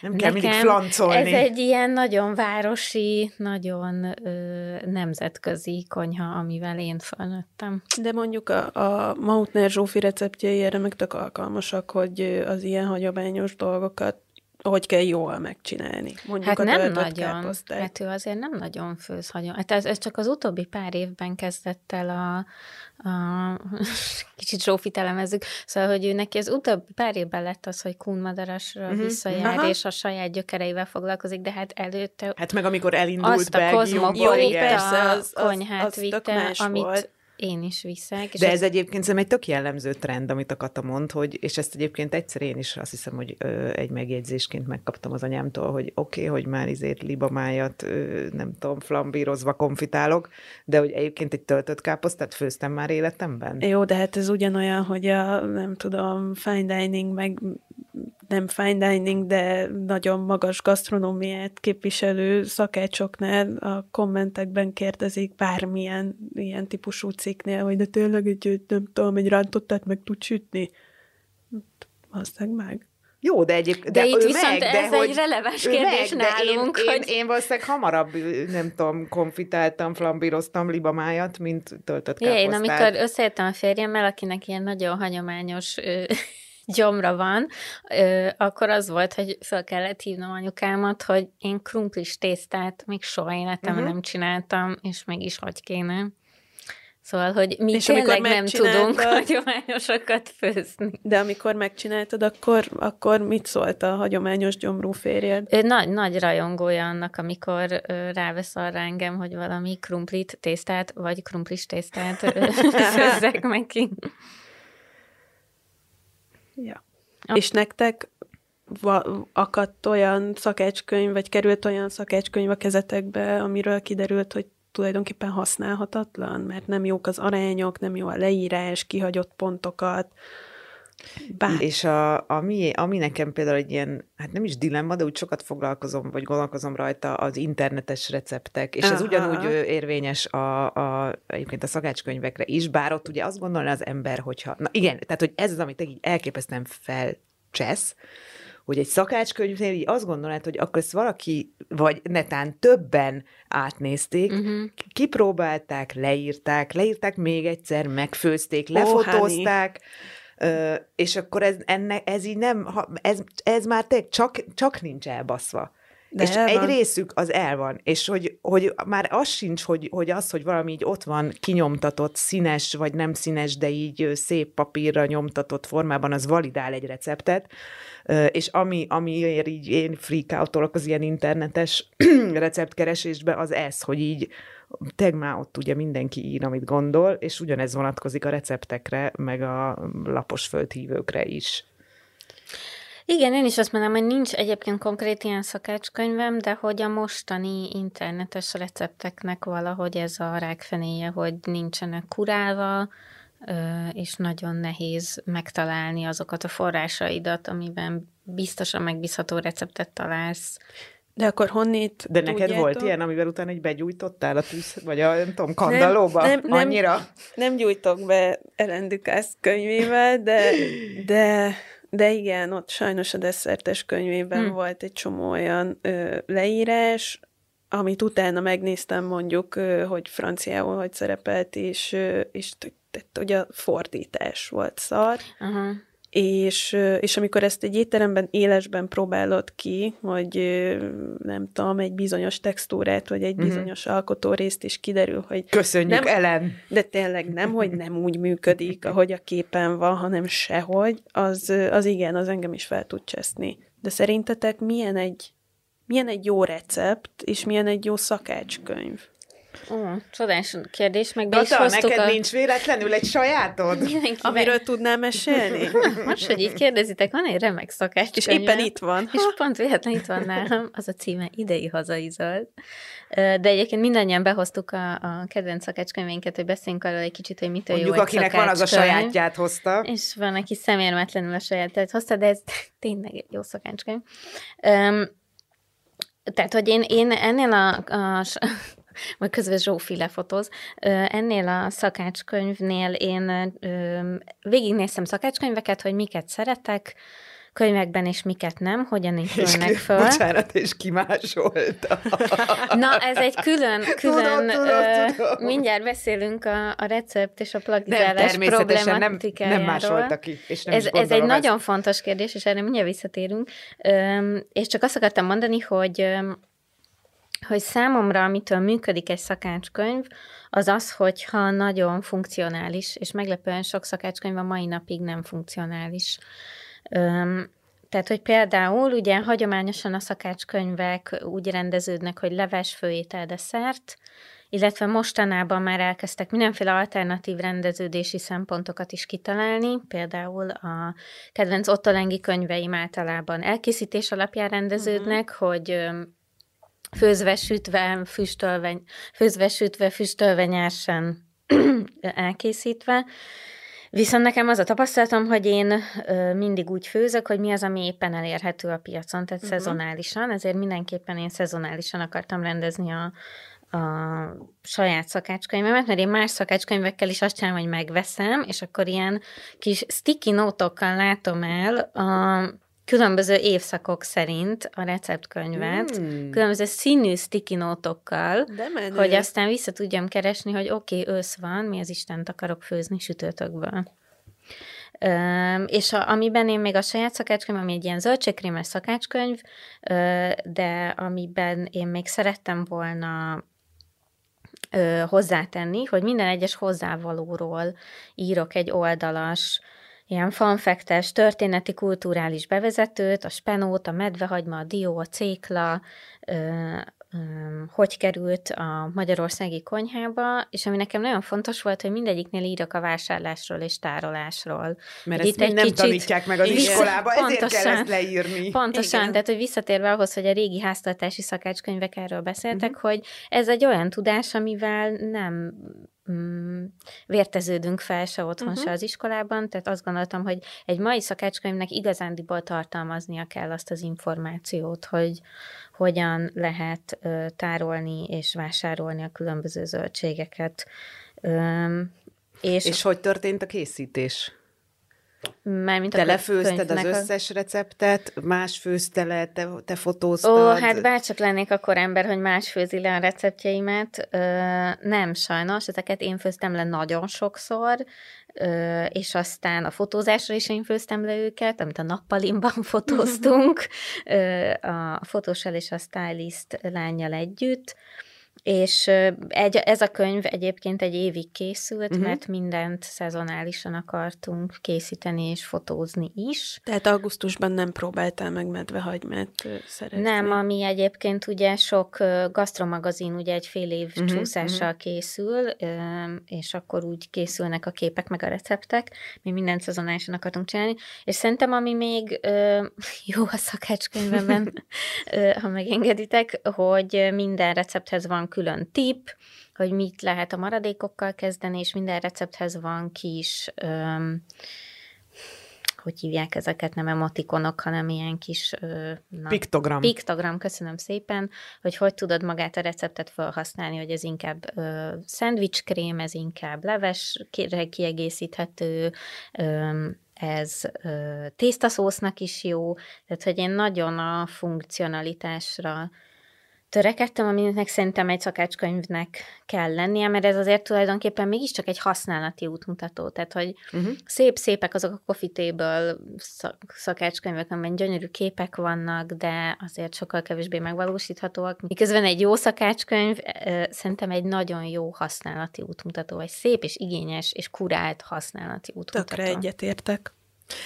Nem kell mindig nekem flancolni. ez egy ilyen nagyon városi, nagyon ö, nemzetközi konyha, amivel én felnőttem. De mondjuk a, a Mautner Zsófi receptjei erre meg tök alkalmasak, hogy az ilyen hagyományos dolgokat hogy kell jól megcsinálni. Mondjuk Hát nem nagyon. káposztát. Hát ő azért nem nagyon főz hagyom. Hát ez, ez csak az utóbbi pár évben kezdett el a, a <laughs> kicsit Zsófit elemezzük, szóval, hogy ő neki az utóbbi pár évben lett az, hogy kunmadarasra Mhm. uh-huh. visszajár, Aha. és a saját gyökereivel foglalkozik, de hát előtte Hát meg amikor elindult azt a Belgiumba, Jó, kozmopolita persze, az- az- konyhát az vitte, amit volt. Én is viszek. És De az- ez egyébként szerintem egy tök jellemző trend, amit a Kata mond, hogy, és ezt egyébként egyszer én is azt hiszem, hogy ö, egy megjegyzésként megkaptam az anyámtól, hogy oké, okay, hogy már izét libamájat, ö, nem tudom, flambírozva konfitálok, de hogy egyébként egy töltött káposztát főztem már életemben. Jó, de hát ez ugyanolyan, hogy a, nem tudom, fine dining, meg nem fine dining, de nagyon magas gasztronómiát képviselő szakácsoknál a kommentekben kérdezik bármilyen ilyen típusú cikknél, hogy de tényleg egy, nem tudom, egy rántottát meg tud sütni. Aztán meg. Jó, de egyébként... De itt ő viszont meg, ez de egy hogy, releváns kérdés meg, de nálunk, én, hogy- én, én valószínűleg hamarabb, nem tudom, konfitáltam, flambíroztam libamájat, mint töltött káposztát. én amikor összejöttem a férjemmel, akinek ilyen nagyon hagyományos ö, gyomra van, ö, akkor az volt, hogy fel kellett hívnom anyukámat, hogy én krumplis tésztát még soha életemben uh-huh. nem csináltam, és mégis hogy kéne. Szóval, hogy mi És tényleg nem tudunk hagyományosokat főzni. De amikor megcsináltad, akkor, akkor mit szólt a hagyományos gyomrú férjed? Ő nagy, nagy rajongója annak, amikor ö, rávesz arra engem, hogy valami krumplit tésztát, vagy krumplis tésztát <laughs> főzzek neki. Ja. És nektek va- akadt olyan szakácskönyv, vagy került olyan szakácskönyv a kezetekbe, amiről kiderült, hogy tulajdonképpen használhatatlan, mert nem jók az arányok, nem jó a leírás, kihagyott pontokat. Bár... És a, ami, ami nekem például egy ilyen, hát nem is dilemma, de úgy sokat foglalkozom, vagy gondolkozom rajta, az internetes receptek, és ez Aha. ugyanúgy ö, érvényes a, a, egyébként a szakácskönyvekre is, bár ott ugye azt gondolná az ember, hogyha, na igen, tehát hogy ez az, amit így elképesztően felcsesz, hogy egy szakácskönyvnél így azt gondolnád, hogy akkor ezt valaki, vagy netán többen átnézték, Uh-huh. kipróbálták, leírták, leírták még egyszer, megfőzték, lefotózták, és akkor ez, enne, ez így nem, ez, ez már te, csak, csak nincs elbaszva. De és egy van. részük az el van, és hogy, hogy már az sincs, hogy, hogy az, hogy valami így ott van kinyomtatott, színes vagy nem színes, de így szép papírra nyomtatott formában, az validál egy receptet, és ami, amiért így én freakoutolok az ilyen internetes <clears throat> receptkeresésbe, az ez, hogy így teg már ott ugye mindenki ír, amit gondol, és ugyanez vonatkozik a receptekre, meg a lapos földhívőkre is. Igen, én is azt mondom, hogy nincs egyébként konkrét ilyen szakácskönyvem, de hogy a mostani internetes recepteknek valahogy ez a rákfenéje, hogy nincsenek kurálva, és nagyon nehéz megtalálni azokat a forrásaidat, amiben biztosan megbízható receptet találsz. De akkor honnét De neked tudjátok? volt ilyen, amivel utána egy begyújtottál a tűz, vagy a, nem tudom, kandallóba? Nem, nem, nem. Annyira? Nem gyújtok be Ellen Ducasse könyvével, de, de, de igen, ott sajnos a desszertes könyvében Hm. volt egy csomó olyan ö, leírás, amit utána megnéztem mondjuk, ö, hogy franciául hogy szerepelt, és, ö, és t- t- hogy a fordítás volt szar, Aha. És, és amikor ezt egy étteremben élesben próbálod ki, hogy nem tudom, egy bizonyos textúrát, vagy egy Mhm. bizonyos alkotórészt, és kiderül, hogy Köszönjük, Nem- Ellen! de tényleg nem, hogy nem úgy működik, ahogy a képen van, hanem sehogy, az, az igen, az engem is fel tud cseszni. De szerintetek milyen egy, milyen egy jó recept, és milyen egy jó szakácskönyv? Ó, csodás kérdés, meg be Na, is hoztuk neked a... nincs véletlenül egy sajátod? <laughs> Mindenki Amiről tudnál mesélni? <laughs> Most, hogy így kérdezitek, van egy remek szakács És éppen itt van. És pont véletlenül itt van nálam, az a címe Idei hazaizolt. De egyébként mindannyian behoztuk a, a kedvenc szakácskönyvénket, hogy beszéljünk arról egy kicsit, hogy mitől Mondjuk, jó akinek van az a sajátját hozta. És van, aki szemérmetlenül a sajátját hozta, de ez tényleg egy jó szakácskönyv. Um, tehát, hogy én, én ennél a, a majd közben Zsófi lefotóz. Ennél a szakácskönyvnél én végignéztem szakácskönyveket, hogy miket szeretek, könyvekben, és miket nem, hogyan épülnek föl. Bocsánat, és kimásolta. Na, ez egy külön, külön Tudom, tudom, ö, tudom. mindjárt beszélünk a, a recept és a Nem, plagizálás nem, nem problematikájáról. másolta ki, és nem ez, is ez egy gondolom nagyon fontos kérdés, és erre mindjárt visszatérünk. Öm, és csak azt akartam mondani, hogy hogy számomra, amitől működik egy szakácskönyv, az az, hogyha nagyon funkcionális, és meglepően sok szakácskönyv a mai napig nem funkcionális. Öm, tehát, hogy például ugye hagyományosan a szakácskönyvek úgy rendeződnek, hogy leves, főétel, desszert, illetve mostanában már elkezdtek mindenféle alternatív rendeződési szempontokat is kitalálni, például a kedvenc Ottolengi könyveim általában elkészítés alapján rendeződnek, uh-huh. hogy főzve, sütve, füstölve, főzve, sütve, füstölve, nyersen <clears throat> elkészítve. Viszont nekem az a tapasztalatom, hogy én ö, mindig úgy főzök, hogy mi az, ami éppen elérhető a piacon, tehát uh-huh. szezonálisan, ezért mindenképpen én szezonálisan akartam rendezni a, a saját szakácskönyvemet, mert én más szakácskönyvekkel is azt csinálom, hogy megveszem, és akkor ilyen kis sticky nótokkal látom el a különböző évszakok szerint a receptkönyvet, mm. különböző színű sticky menő. hogy aztán vissza tudjam keresni, hogy oké, okay, ősz van, mi az Istent akarok főzni sütőtökből. Üm, és a, amiben én még a saját szakácskönyv, ami egy ilyen zöldségkrémes szakácskönyv, ö, de amiben én még szerettem volna ö, hozzátenni, hogy minden egyes hozzávalóról írok egy oldalas, ilyen fanfektes, történeti, kulturális bevezetőt, a spenót, a medvehagyma, a dió, a cékla, ö, ö, hogy került a magyarországi konyhába, és ami nekem nagyon fontos volt, hogy mindegyiknél írok a vásárlásról és tárolásról. Mert ezt itt nem kicsit... tanítják meg az vissza- iskolába, ezért pontosan. kell ezt leírni. Pontosan, Igen. tehát hogy visszatérve ahhoz, hogy a régi háztartási szakácskönyvek erről beszéltek, uh-huh. hogy ez egy olyan tudás, amivel nem mm, vérteződünk fel se otthon, uh-huh. se az iskolában, tehát azt gondoltam, hogy egy mai szakácskönyvnek igazándiból tartalmaznia kell azt az információt, hogy hogyan lehet ö, tárolni és vásárolni a különböző zöldségeket. Öm, és, És hogy történt a készítés? Mármint a Te kö- lefőzted az könyvnek a- összes receptet, más főzte le, te, te fotóztad. Ó, hát bárcsak lennék akkor ember, hogy más főzi le a receptjeimet. Ö, nem, sajnos, ezeket én főztem le nagyon sokszor, ö, és aztán a fotózásra is én főztem le őket, amit a nappalimban <laughs> fotóztunk, ö, a fotóssal és a stylist lányjal együtt. És egy, ez a könyv egyébként egy évig készült, uh-huh. mert mindent szezonálisan akartunk készíteni és fotózni is. Tehát augusztusban nem próbáltál meg medvehagymát szeretni? Nem, ami egyébként ugye sok gasztromagazin ugye egy fél év uh-huh, csúszással uh-huh. készül, és akkor úgy készülnek a képek meg a receptek. Mi mindent szezonálisan akartunk csinálni, és szerintem ami még <laughs> jó a szakácskönyvemben, <laughs> ha megengeditek, hogy minden recepthez van külön tip, hogy mit lehet a maradékokkal kezdeni, és minden recepthez van kis öm, hogy hívják ezeket, nem emotikonok, hanem ilyen kis... Ö, na, Piktogram. Piktogram, köszönöm szépen, hogy hogy tudod magát a receptet felhasználni, hogy ez inkább ö, szendvicskrém, ez inkább leves ki- kiegészíthető, ö, ez ö, tésztaszósznak is jó, tehát hogy én nagyon a funkcionalitásra törekedtem, aminek szerintem egy szakácskönyvnek kell lennie, mert ez azért tulajdonképpen mégiscsak egy használati útmutató. Tehát, hogy Uh-huh. szép-szépek azok a coffee table szak- szakácskönyvek, amiben gyönyörű képek vannak, de azért sokkal kevésbé megvalósíthatóak. Miközben egy jó szakácskönyv ö, szerintem egy nagyon jó használati útmutató, egy szép és igényes és kurált használati útmutató. Tökre egyetértek.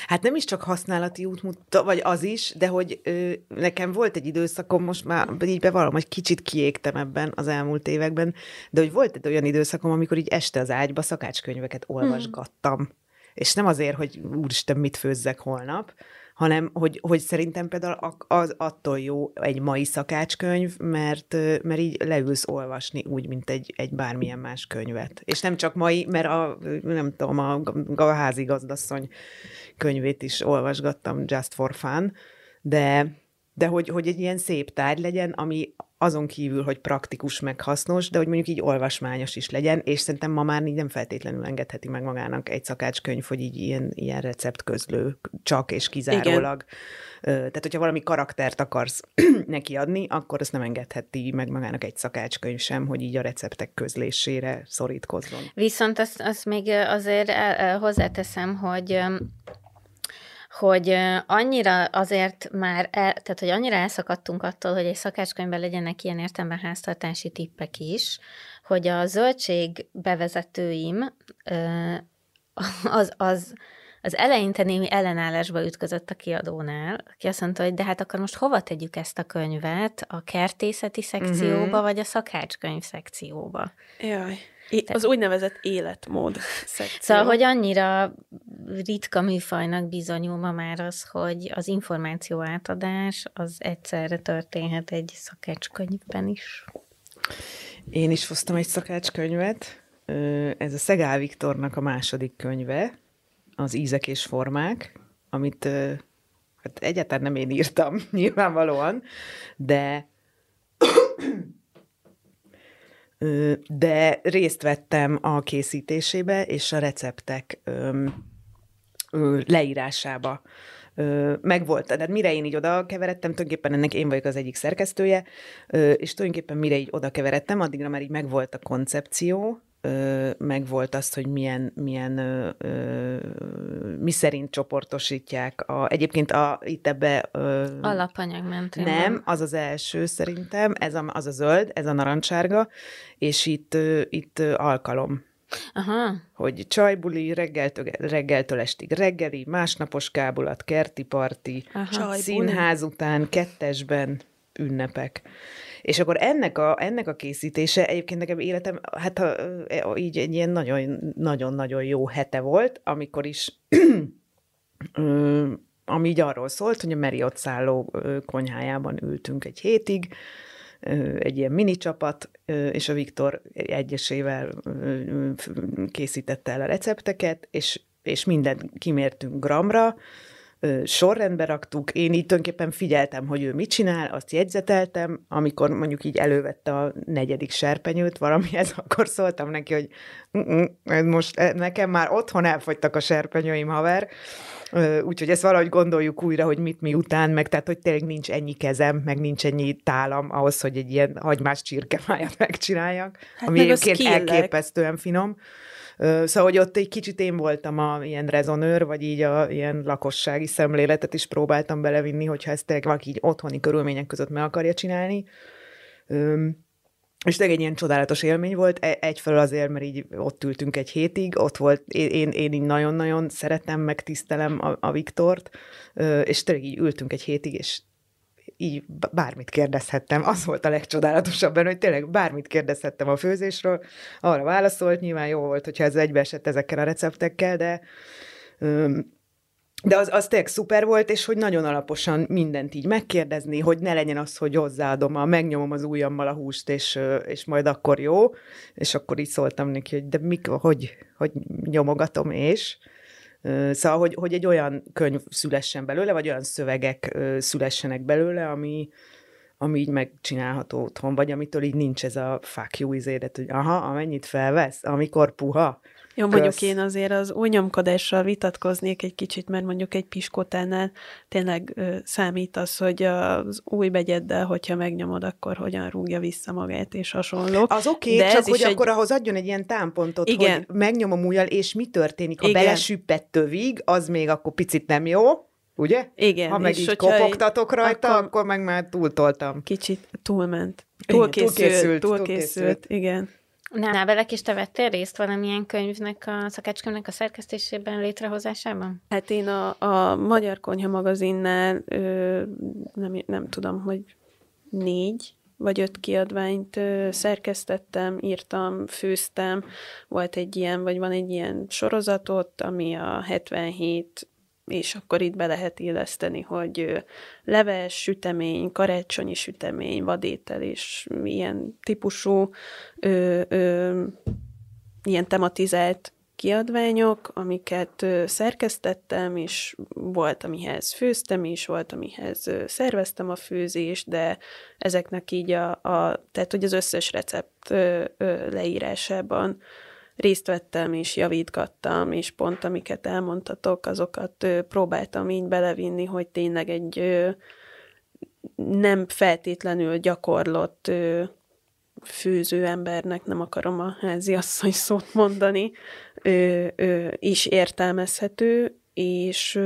Hát nem is csak használati útmutató, vagy az is, de hogy ö, nekem volt egy időszakom, most már így bevallom, hogy kicsit kiégtem ebben az elmúlt években, de hogy volt egy olyan időszakom, amikor így este az ágyba szakácskönyveket olvasgattam. Hmm. És nem azért, hogy úristen, mit főzzek holnap, hanem hogy, hogy szerintem például az attól jó egy mai szakácskönyv, mert, mert így leülsz olvasni úgy, mint egy, egy bármilyen más könyvet. És nem csak mai, mert a, nem tudom, a, a házigazdasszony könyvét is olvasgattam just for fun, de, de hogy, hogy egy ilyen szép tárgy legyen, ami azon kívül, hogy praktikus, meg hasznos, de hogy mondjuk így olvasmányos is legyen, és szerintem ma már így nem feltétlenül engedheti meg magának egy szakácskönyv, hogy így ilyen, ilyen receptközlő csak és kizárólag. Igen. Tehát, hogyha valami karaktert akarsz <clears throat> neki adni, akkor azt nem engedheti meg magának egy szakácskönyv sem, hogy így a receptek közlésére szorítkozzon. Viszont azt, azt még azért hozzáteszem, hogy hogy annyira azért már, el, tehát hogy annyira elszakadtunk attól, hogy egy szakácskönyvben legyenek ilyen értelemben háztartási tippek is, hogy a zöldség bevezetőim az, az, az eleinte némi ellenállásba ütközött a kiadónál, aki azt mondta, hogy de hát akkor most hova tegyük ezt a könyvet? A kertészeti szekcióba, uh-huh. vagy a szakácskönyv szekcióba? Jaj. Az úgynevezett életmód szekció. Szóval, hogy annyira ritka műfajnak bizonyul ma már az, hogy az információ átadás az egyszerre történhet egy szakácskönyvben is. Én is hoztam egy szakácskönyvet. Ez a Szegál Viktornak a második könyve, az Ízek és Formák, amit hát egyáltalán nem én írtam, <laughs> nyilvánvalóan, de de részt vettem a készítésébe és a receptek leírásába megvolt. Tehát mire én így oda keveredtem, tulajdonképpen ennek én vagyok az egyik szerkesztője, és tulajdonképpen mire így oda keveredtem, addigra már így megvolt a koncepció, meg volt azt, hogy milyen, milyen ö, ö, mi szerint csoportosítják. A, egyébként a, itt ebbe... Ö, Alapanyag mentén. Nem, az az első szerintem, ez a, az a zöld, ez a narancsárga, és itt, ö, itt ö, alkalom. Aha. Hogy csajbuli, reggeltől, reggeltől estig reggeli, másnapos kábulat, kerti parti, színház után, kettesben ünnepek. És akkor ennek a, ennek a készítése egyébként nekem életem, hát ha, így egy ilyen nagyon-nagyon jó hete volt, amikor is <clears throat> ami így arról szólt, hogy a Marriott szálló konyhájában ültünk egy hétig, egy ilyen mini csapat, és a Viktor egyesével készítette el a recepteket, és, és mindent kimértünk gramra, sorrendbe raktuk, én így tulajdonképpen figyeltem, hogy ő mit csinál, azt jegyzeteltem, amikor mondjuk így elővette a negyedik serpenyőt valamihez, <laughs> akkor szóltam neki, hogy most e, nekem már otthon elfogytak a serpenyőim, haver, úgyhogy ezt valahogy gondoljuk újra, hogy mit mi után, meg tehát, hogy tényleg nincs ennyi kezem, meg nincs ennyi tálam ahhoz, hogy egy ilyen hagymás csirkemájat <laughs> megcsináljak, hát ami egyébként elképesztően finom. Szóval, hogy ott egy kicsit én voltam a ilyen rezonőr, vagy így a ilyen lakossági szemléletet is próbáltam belevinni, hogyha ezt tényleg valaki így otthoni körülmények között meg akarja csinálni. És tényleg egy ilyen csodálatos élmény volt, e, egyfelől azért, mert így ott ültünk egy hétig, ott volt, én, én így nagyon-nagyon szeretem, meg tisztelem a, a Viktort, és tényleg így ültünk egy hétig, és így bármit kérdezhettem. Az volt a legcsodálatosabb benne, hogy tényleg bármit kérdezhettem a főzésről, arra válaszolt, nyilván jó volt, hogyha ez egybeesett ezekkel a receptekkel, de de az, az tényleg szuper volt, és hogy nagyon alaposan mindent így megkérdezni, hogy ne legyen az, hogy hozzáadom, a, megnyomom az ujjammal a húst, és, és majd akkor jó. És akkor így szóltam neki, hogy de mik, hogy, hogy nyomogatom, és Szóval, hogy, hogy egy olyan könyv szülessen belőle, vagy olyan szövegek szülessenek belőle, ami, ami így megcsinálható otthon, vagy amitől így nincs ez a fuck you izédet, hogy aha, amennyit felvesz, amikor puha, jó, mondjuk Kösz. én azért az új nyomkodással vitatkoznék egy kicsit, mert mondjuk egy piskotánál tényleg ö, számít az, hogy az új begyeddel, hogyha megnyomod, akkor hogyan rúgja vissza magát, és hasonlók. Az oké, okay, csak hogy egy... akkor ahhoz adjon egy ilyen támpontot, Igen. hogy megnyomom újjal, és mi történik, ha belesüppett tövig, az még akkor picit nem jó. Ugye? Igen. Ha meg így kopogtatok rajta, akkor, akkor meg már túltoltam. Kicsit túlment. Túlkészült, túlkészült, túlkészült, túlkészült, igen. Nábelek is te vettél részt valamilyen könyvnek, a szakácskönyvnek a szerkesztésében, létrehozásában? Hát én a, a Magyar Konyha magazinnál ö, nem, nem tudom, hogy négy vagy öt kiadványt ö, szerkesztettem, írtam, főztem. Volt egy ilyen, vagy van egy ilyen sorozatot, ami a 77 és akkor itt be lehet illeszteni, hogy leves, sütemény, karácsonyi sütemény, vadétel és ilyen típusú ö, ö, ilyen tematizált kiadványok, amiket szerkesztettem, és volt, amihez főztem is, volt, amihez szerveztem a főzést, de ezeknek így a, a tehát hogy az összes recept leírásában részt vettem, és javítgattam, és pont amiket elmondtatok, azokat próbáltam így belevinni, hogy tényleg egy nem feltétlenül gyakorlott főző embernek, nem akarom a házi asszony szót mondani, ö, ö, is értelmezhető, és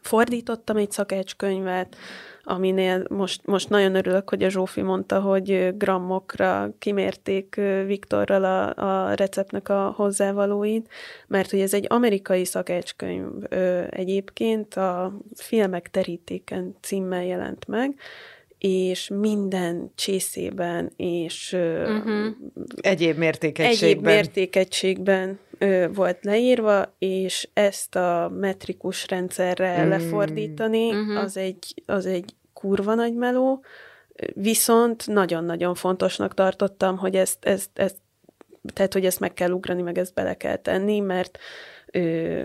fordítottam egy szakácskönyvet, aminél most, most nagyon örülök, hogy a Zsófi mondta, hogy grammokra kimérték Viktorral a, a receptnek a hozzávalóit, mert hogy ez egy amerikai szakácskönyv egyébként, a filmek terítéken címmel jelent meg, és minden csészében és uh-huh. egyéb mértékegységben. Egyéb mértékegységben ö, volt leírva, és ezt a metrikus rendszerre mm. lefordítani, uh-huh. az, egy, az egy kurva nagy meló, viszont nagyon-nagyon fontosnak tartottam, hogy ezt, ezt, ezt tehát, hogy ezt meg kell ugrani, meg ezt bele kell tenni, mert ö,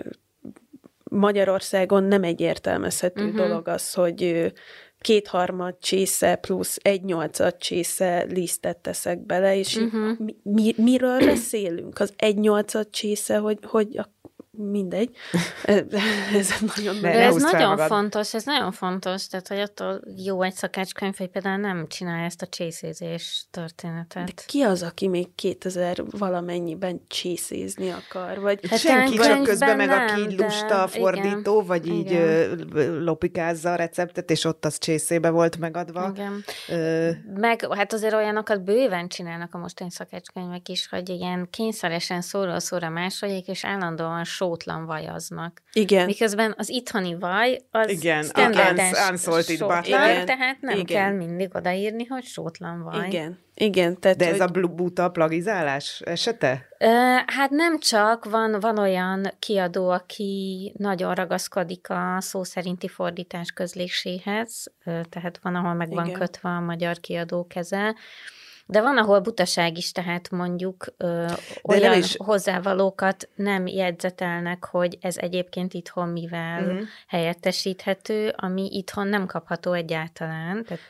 Magyarországon nem egy értelmezhető uh-huh. dolog az, hogy kétharmad csésze plusz egy nyolcad csésze lisztet teszek bele, és uh-huh. mi, mi, miről beszélünk? Az egy nyolcad csésze, hogy, hogy a mindegy. <laughs> ez nagyon, De ez nagyon magad. fontos, ez nagyon fontos, tehát hogy attól jó egy szakácskönyv, hogy például nem csinálja ezt a csészézés történetet. De ki az, aki még 2000 valamennyiben csészézni akar? Vagy hát senki, csak közben meg nem, aki lusta a fordító, igen, vagy így igen. lopikázza a receptet, és ott az csészébe volt megadva. Igen. Ö... Meg hát azért olyanokat bőven csinálnak a mostani szakácskönyvek is, hogy ilyen kényszeresen szóról szóra másoljék, és állandóan sótlan vajaznak. Igen. Miközben az itthoni vaj az Igen, standardes unsalted sótlan, Igen. tehát nem Igen. kell mindig odaírni, hogy sótlan vaj. Igen. Igen, tehát, De ez hogy... a buta plagizálás esete? Hát nem csak, van, van olyan kiadó, aki nagyon ragaszkodik a szó szerinti fordítás közléséhez, tehát van, ahol meg Igen. van kötve a magyar kiadó keze, de van, ahol butaság is, tehát mondjuk ö, olyan nem is... hozzávalókat nem jegyzetelnek, hogy ez egyébként itthon mivel uh-huh. helyettesíthető, ami itthon nem kapható egyáltalán. Tehát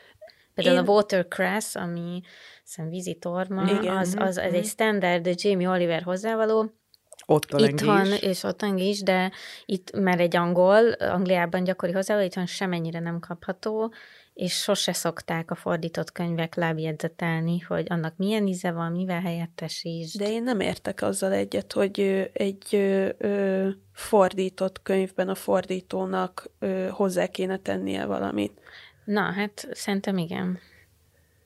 például Én... a watercress, ami hiszem vízitorma, Igen. az, az, az uh-huh. egy mhm. standard Jamie Oliver hozzávaló, ott Itthon is. és ott is, de itt, mert egy angol, Angliában gyakori hozzávaló, itthon semennyire nem kapható, és sose szokták a fordított könyvek lábjegyzetelni, hogy annak milyen íze van, mivel helyettesítsd. De én nem értek azzal egyet, hogy egy ö, fordított könyvben a fordítónak ö, hozzá kéne tennie valamit. Na, hát szerintem igen.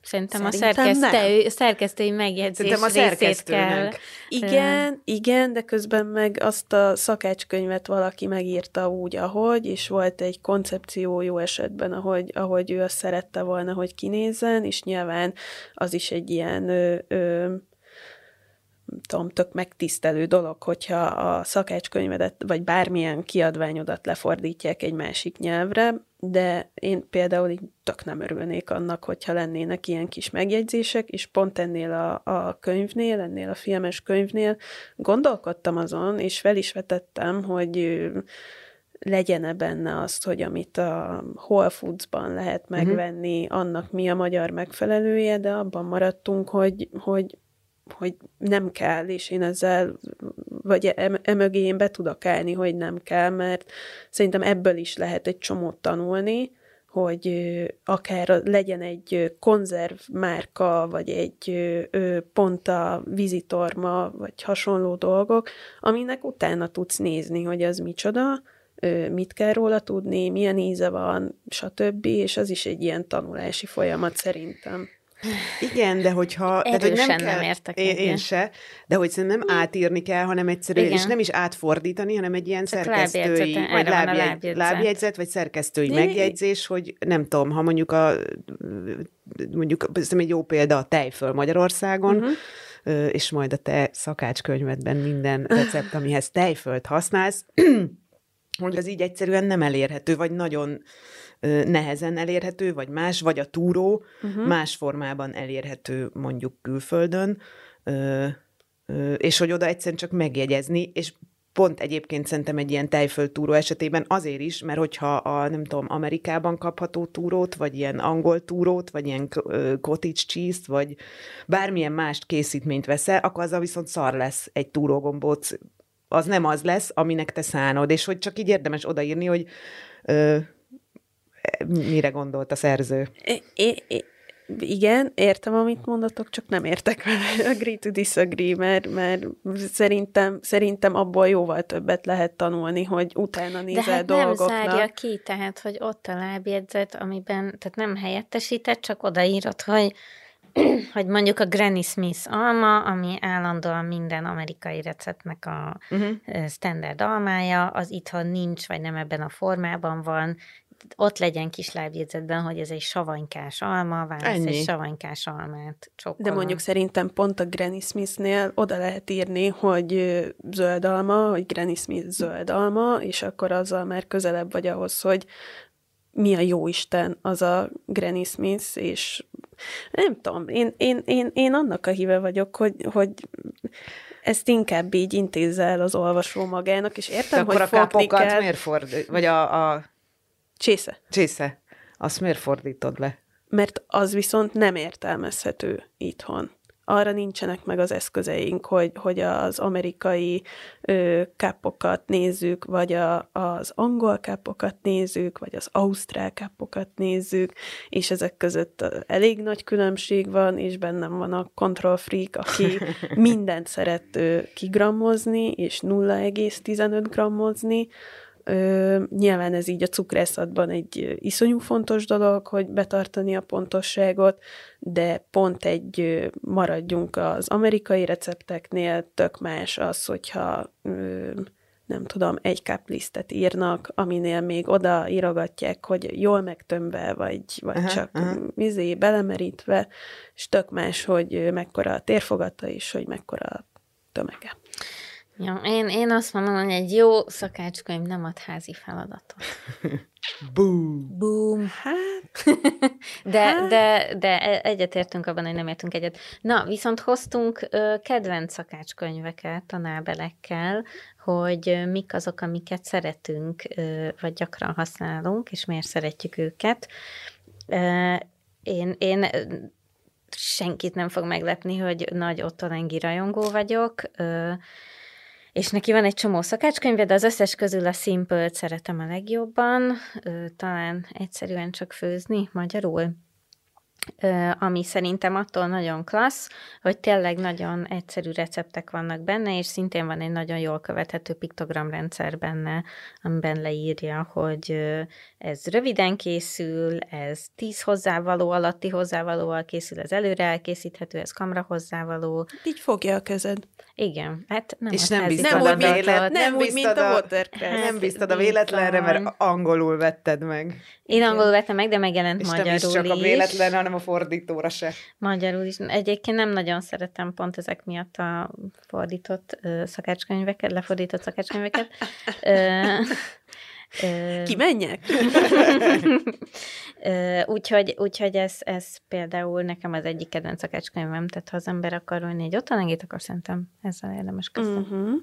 Szerintem, Szerintem a szerkesztő, szerkesztői megjegyzés Szerintem a részét kell. Igen, igen, de közben meg azt a szakácskönyvet valaki megírta úgy, ahogy, és volt egy koncepció jó esetben, ahogy, ahogy ő azt szerette volna, hogy kinézzen, és nyilván az is egy ilyen ö, ö, tudom, tök megtisztelő dolog, hogyha a szakácskönyvedet, vagy bármilyen kiadványodat lefordítják egy másik nyelvre, de én például így tök nem örülnék annak, hogyha lennének ilyen kis megjegyzések, és pont ennél a, a könyvnél, ennél a filmes könyvnél gondolkodtam azon, és fel is vetettem, hogy legyen-e benne azt, hogy amit a Whole Foods-ban lehet mhm. megvenni, uh-huh. annak mi a magyar megfelelője, de abban maradtunk, hogy, hogy hogy nem kell, és én ezzel, vagy emögé én be tudok állni, hogy nem kell, mert szerintem ebből is lehet egy csomót tanulni, hogy akár legyen egy konzervmárka, vagy egy pont a vizitorma, vagy hasonló dolgok, aminek utána tudsz nézni, hogy az micsoda, mit kell róla tudni, milyen íze van, stb., és az is egy ilyen tanulási folyamat szerintem. Igen, de hogyha... Erősen tehát, hogy nem, kell, nem értek én, én se, de hogy szerintem nem átírni kell, hanem egyszerűen, Igen. és nem is átfordítani, hanem egy ilyen Csak szerkesztői, vagy lábjegy, lábjegyzet. lábjegyzet, vagy szerkesztői megjegyzés, hogy nem tudom, ha mondjuk a mondjuk szerintem egy jó példa a tejföl Magyarországon, uh-huh. és majd a te szakácskönyvedben minden <laughs> recept, amihez tejfölt használsz, <clears throat> hogy az így egyszerűen nem elérhető, vagy nagyon nehezen elérhető, vagy más, vagy a túró uh-huh. más formában elérhető mondjuk külföldön, és hogy oda egyszerűen csak megjegyezni, és pont egyébként szerintem egy ilyen tejföld túró esetében azért is, mert hogyha a, nem tudom, Amerikában kapható túrót, vagy ilyen angol túrót, vagy ilyen cottage cheese vagy bármilyen mást készítményt veszel, akkor azzal viszont szar lesz egy túrógombóc az nem az lesz, aminek te szánod, és hogy csak így érdemes odaírni, hogy ö, mire gondolt a szerző. É, é, igen, értem, amit mondatok, csak nem értek vele. <laughs> Agree to disagree, mert, mert szerintem, szerintem abból jóval többet lehet tanulni, hogy utána De nézel hát nem dolgoknak. zárja ki, tehát, hogy ott a lábjegyzet, amiben, tehát nem helyettesített, csak odaírod, hogy <clears throat> hogy mondjuk a Granny Smith alma, ami állandóan minden amerikai receptnek a Uh-huh. standard almája, az itthon nincs, vagy nem ebben a formában van, ott legyen kis lábjegyzetben, hogy ez egy savanykás alma, válasz Ennyi. egy savanykás almát. Csokkolom. De mondjuk szerintem pont a Granny Smithnél oda lehet írni, hogy zöld alma, hogy Granny Smith zöld alma, és akkor azzal már közelebb vagy ahhoz, hogy mi a jó Isten az a Granny Smith, és nem tudom, én, én, én, én annak a híve vagyok, hogy, hogy ezt inkább így intézze el az olvasó magának, és De értem, akkor hogy a fogni kapokat kell. miért fordít, vagy a, a Csésze. csésze, azt miért fordítod le? mert az viszont nem értelmezhető itthon. Arra nincsenek meg az eszközeink, hogy, hogy az amerikai ö, kápokat nézzük, vagy a, az angol kápokat nézzük, vagy az ausztrál kápokat nézzük, és ezek között elég nagy különbség van, és bennem van a control freak, aki <laughs> mindent szeret ö, kigrammozni, és 0,15 grammozni, Ö, nyilván ez így a cukrászatban egy iszonyú fontos dolog, hogy betartani a pontosságot, de pont egy maradjunk az amerikai recepteknél, tök más az, hogyha ö, nem tudom, egy kaplisztet írnak, aminél még oda írogatják, hogy jól megtömve, vagy, vagy Aha, csak aha. vizé belemerítve, és tök más, hogy mekkora a térfogata, és hogy mekkora a tömege. Ja, én, én azt mondom, hogy egy jó szakácskönyv nem ad házi feladatot. <laughs> Bú! Boom. Hát, <laughs> De, Hát. de, de e- egyetértünk abban, hogy nem értünk egyet. Na, viszont hoztunk ö, kedvenc szakácskönyveket a nábelekkel, hogy ö, mik azok, amiket szeretünk, ö, vagy gyakran használunk, és miért szeretjük őket. Ö, Én, én senkit nem fog meglepni, hogy nagy Otto Lengi rajongó vagyok, ö, és neki van egy csomó szakácskönyve, de az összes közül a simple szeretem a legjobban, talán egyszerűen csak főzni magyarul. Ami szerintem attól nagyon klassz, hogy tényleg nagyon egyszerű receptek vannak benne, és szintén van egy nagyon jól követhető piktogramrendszer benne, amiben leírja, hogy ez röviden készül, ez 10 hozzávaló alatti hozzávalóval készül, ez előre elkészíthető, ez kamra hozzávaló. így fogja a kezed. Igen, hát nem És nem bíztad Nem a úgy, mint- vélet, nem úgy, mint bíztad a watercress. Hát, Nem bíztad a véletlenre, mert angolul vetted meg. Én angolul vettem meg, de megjelent És magyarul nem is csak a is. véletlen, hanem a fordítóra se. Magyarul is. Egyébként nem nagyon szeretem pont ezek miatt a fordított ö, szakácskönyveket, lefordított szakácskönyveket. Ö, ö, Kimenjek? Úgyhogy, úgyhogy ez, ez például nekem az egyik kedvenc szakácskönyvem, tehát ha az ember akar venni egy ottanegét, akkor szerintem ezzel érdemes kezdeni. Uh-huh.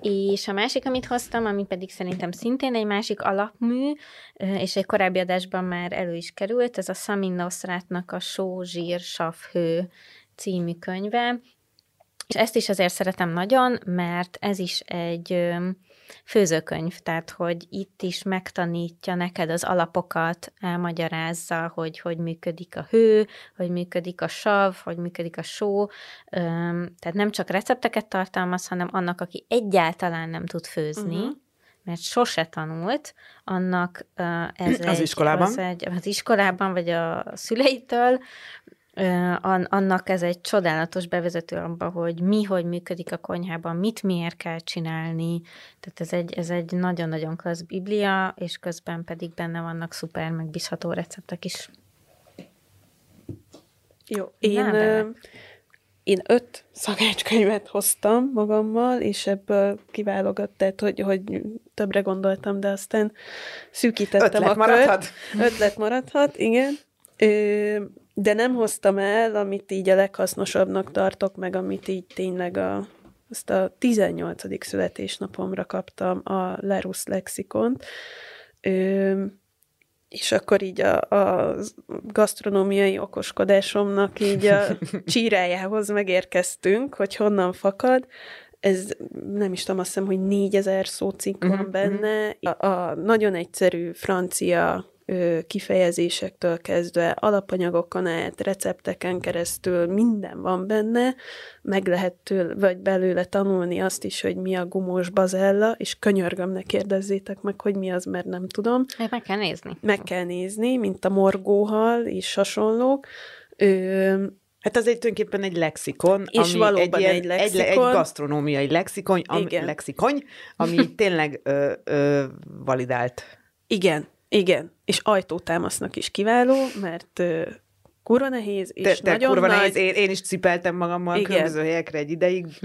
És a másik, amit hoztam, ami pedig szerintem szintén egy másik alapmű, és egy korábbi adásban már elő is került, ez a Samin Nosratnak a Só, Zsír, Sav, Hő című könyve, és ezt is azért szeretem nagyon, mert ez is egy főzőkönyv, tehát hogy itt is megtanítja neked az alapokat, elmagyarázza, hogy hogy működik a hő, hogy működik a sav, hogy működik a só, tehát nem csak recepteket tartalmaz, hanem annak, aki egyáltalán nem tud főzni, uh-huh. mert sose tanult, annak ez Az egy, iskolában? Az, egy, az iskolában, vagy a szüleitől, annak ez egy csodálatos bevezető abba, hogy mi, hogy működik a konyhában, mit miért kell csinálni. Tehát ez egy, ez egy nagyon-nagyon klassz biblia, és közben pedig benne vannak szuper megbízható receptek is. Jó, én, ö, én öt szakácskönyvet hoztam magammal, és ebből kiválogatott, hogy, hogy többre gondoltam, de aztán szűkítettem Ötlet a maradhat. Kört. Ötlet maradhat, igen. Ö, de nem hoztam el, amit így a leghasznosabbnak tartok, meg amit így tényleg a, azt a 18. születésnapomra kaptam a Lerus lexikont. Ö, és akkor így a, a gasztronómiai okoskodásomnak így a <laughs> csírájához megérkeztünk, hogy honnan fakad. Ez nem is tudom, azt hiszem, hogy négyezer szócikk van Mhm, benne. A, a nagyon egyszerű francia kifejezésektől kezdve alapanyagokon át, recepteken keresztül minden van benne, meg lehet től, vagy belőle tanulni azt is, hogy mi a gumós bazella, és könyörgöm, ne kérdezzétek meg, hogy mi az, mert nem tudom. Meg kell nézni. Meg kell nézni, mint a morgóhal és hasonlók. Ö, Hát az egy tulajdonképpen egy lexikon, És ami valóban egy, ilyen, egy egy, egy lexikon. gasztronómiai lexikon, ami, Igen. lexikony, ami <laughs> tényleg ö, ö, validált. igen, igen. És ajtótámasznak is kiváló, mert kurva nehéz, és Te, te nagyon kurva nagy. nehéz, én, én is cipeltem magammal Igen. különböző helyekre egy ideig. <laughs>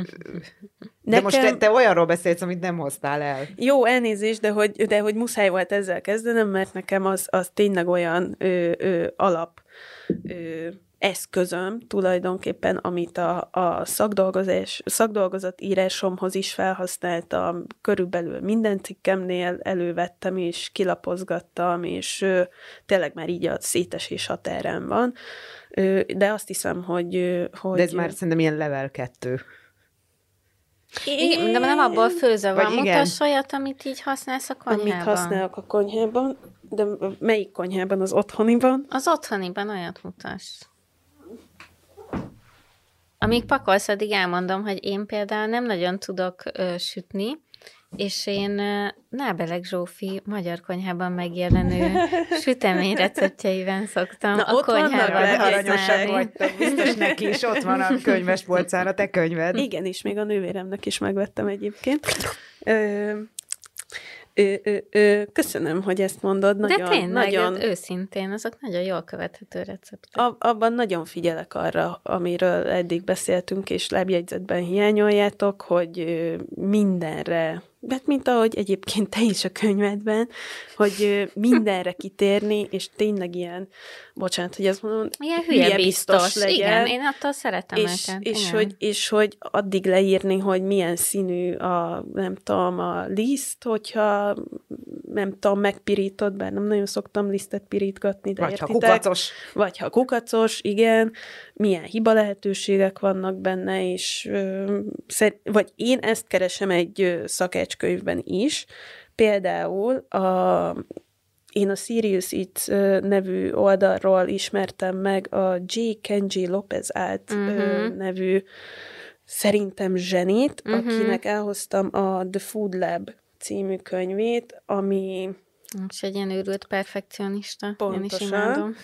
De Nekem- most te, te olyanról beszélsz, amit nem hoztál el. Jó, elnézést, de hogy, de hogy muszáj volt ezzel kezdenem, mert nekem az, az tényleg olyan ö, ö, alap ö, eszközöm tulajdonképpen, amit a, a szakdolgozás, szakdolgozat írásomhoz is felhasználtam, körülbelül minden cikkemnél elővettem és kilapozgattam, és ö, tényleg már így a szétesés határán van. Ö, de azt hiszem, hogy... ö, hogy De ez már szerintem ilyen level kettő. Igen, de nem abból főzve Vagy. Mutass olyat, amit így használsz a konyhában. Amit használok a konyhában, de melyik konyhában? Az otthoniban? Az otthoniban olyat mutass. Amíg pakolsz, addig elmondom, hogy én például nem nagyon tudok ö, sütni, és én ö, Nábelek Zsófi magyar konyhában megjelenő <laughs> sütemény receptjeiben szoktam Na, a ott konyhában vagy, te biztos neki is ott van a könyves polcán a te könyved. Igen, és még a nővéremnek is megvettem egyébként. Ö, ö, ö, ö, köszönöm, hogy ezt mondod. De Nagyon, tényleg, nagyon, őszintén, azok nagyon jól követhető receptek. a, abban nagyon figyelek arra, amiről eddig beszéltünk, és lábjegyzetben hiányoljátok, hogy ö, mindenre, hát mint ahogy egyébként te is a könyvedben, hogy mindenre kitérni, és tényleg ilyen, bocsánat, hogy ezt mondom, Ilyen hülye biztos. Igen, én attól szeretem és, őket. és, igen. hogy, és hogy addig leírni, hogy milyen színű a, nem tudom, a liszt, hogyha nem tudom, megpirítod, bár nem nagyon szoktam lisztet pirítgatni, de Vagy ha értitek? kukacos. Vagy ha kukacos, igen, milyen hiba lehetőségek vannak benne, és ö, szer- vagy én ezt keresem egy ö, szakácskönyvben is, például a én a Sirius It nevű oldalról ismertem meg a J. Kenji Lopez Alt uh-huh. Mhm. nevű szerintem zsenit, Mhm. uh-huh. akinek elhoztam a The Food Lab című könyvét, ami És egy ilyen őrült perfekcionista. Én is Pontosan. imádom.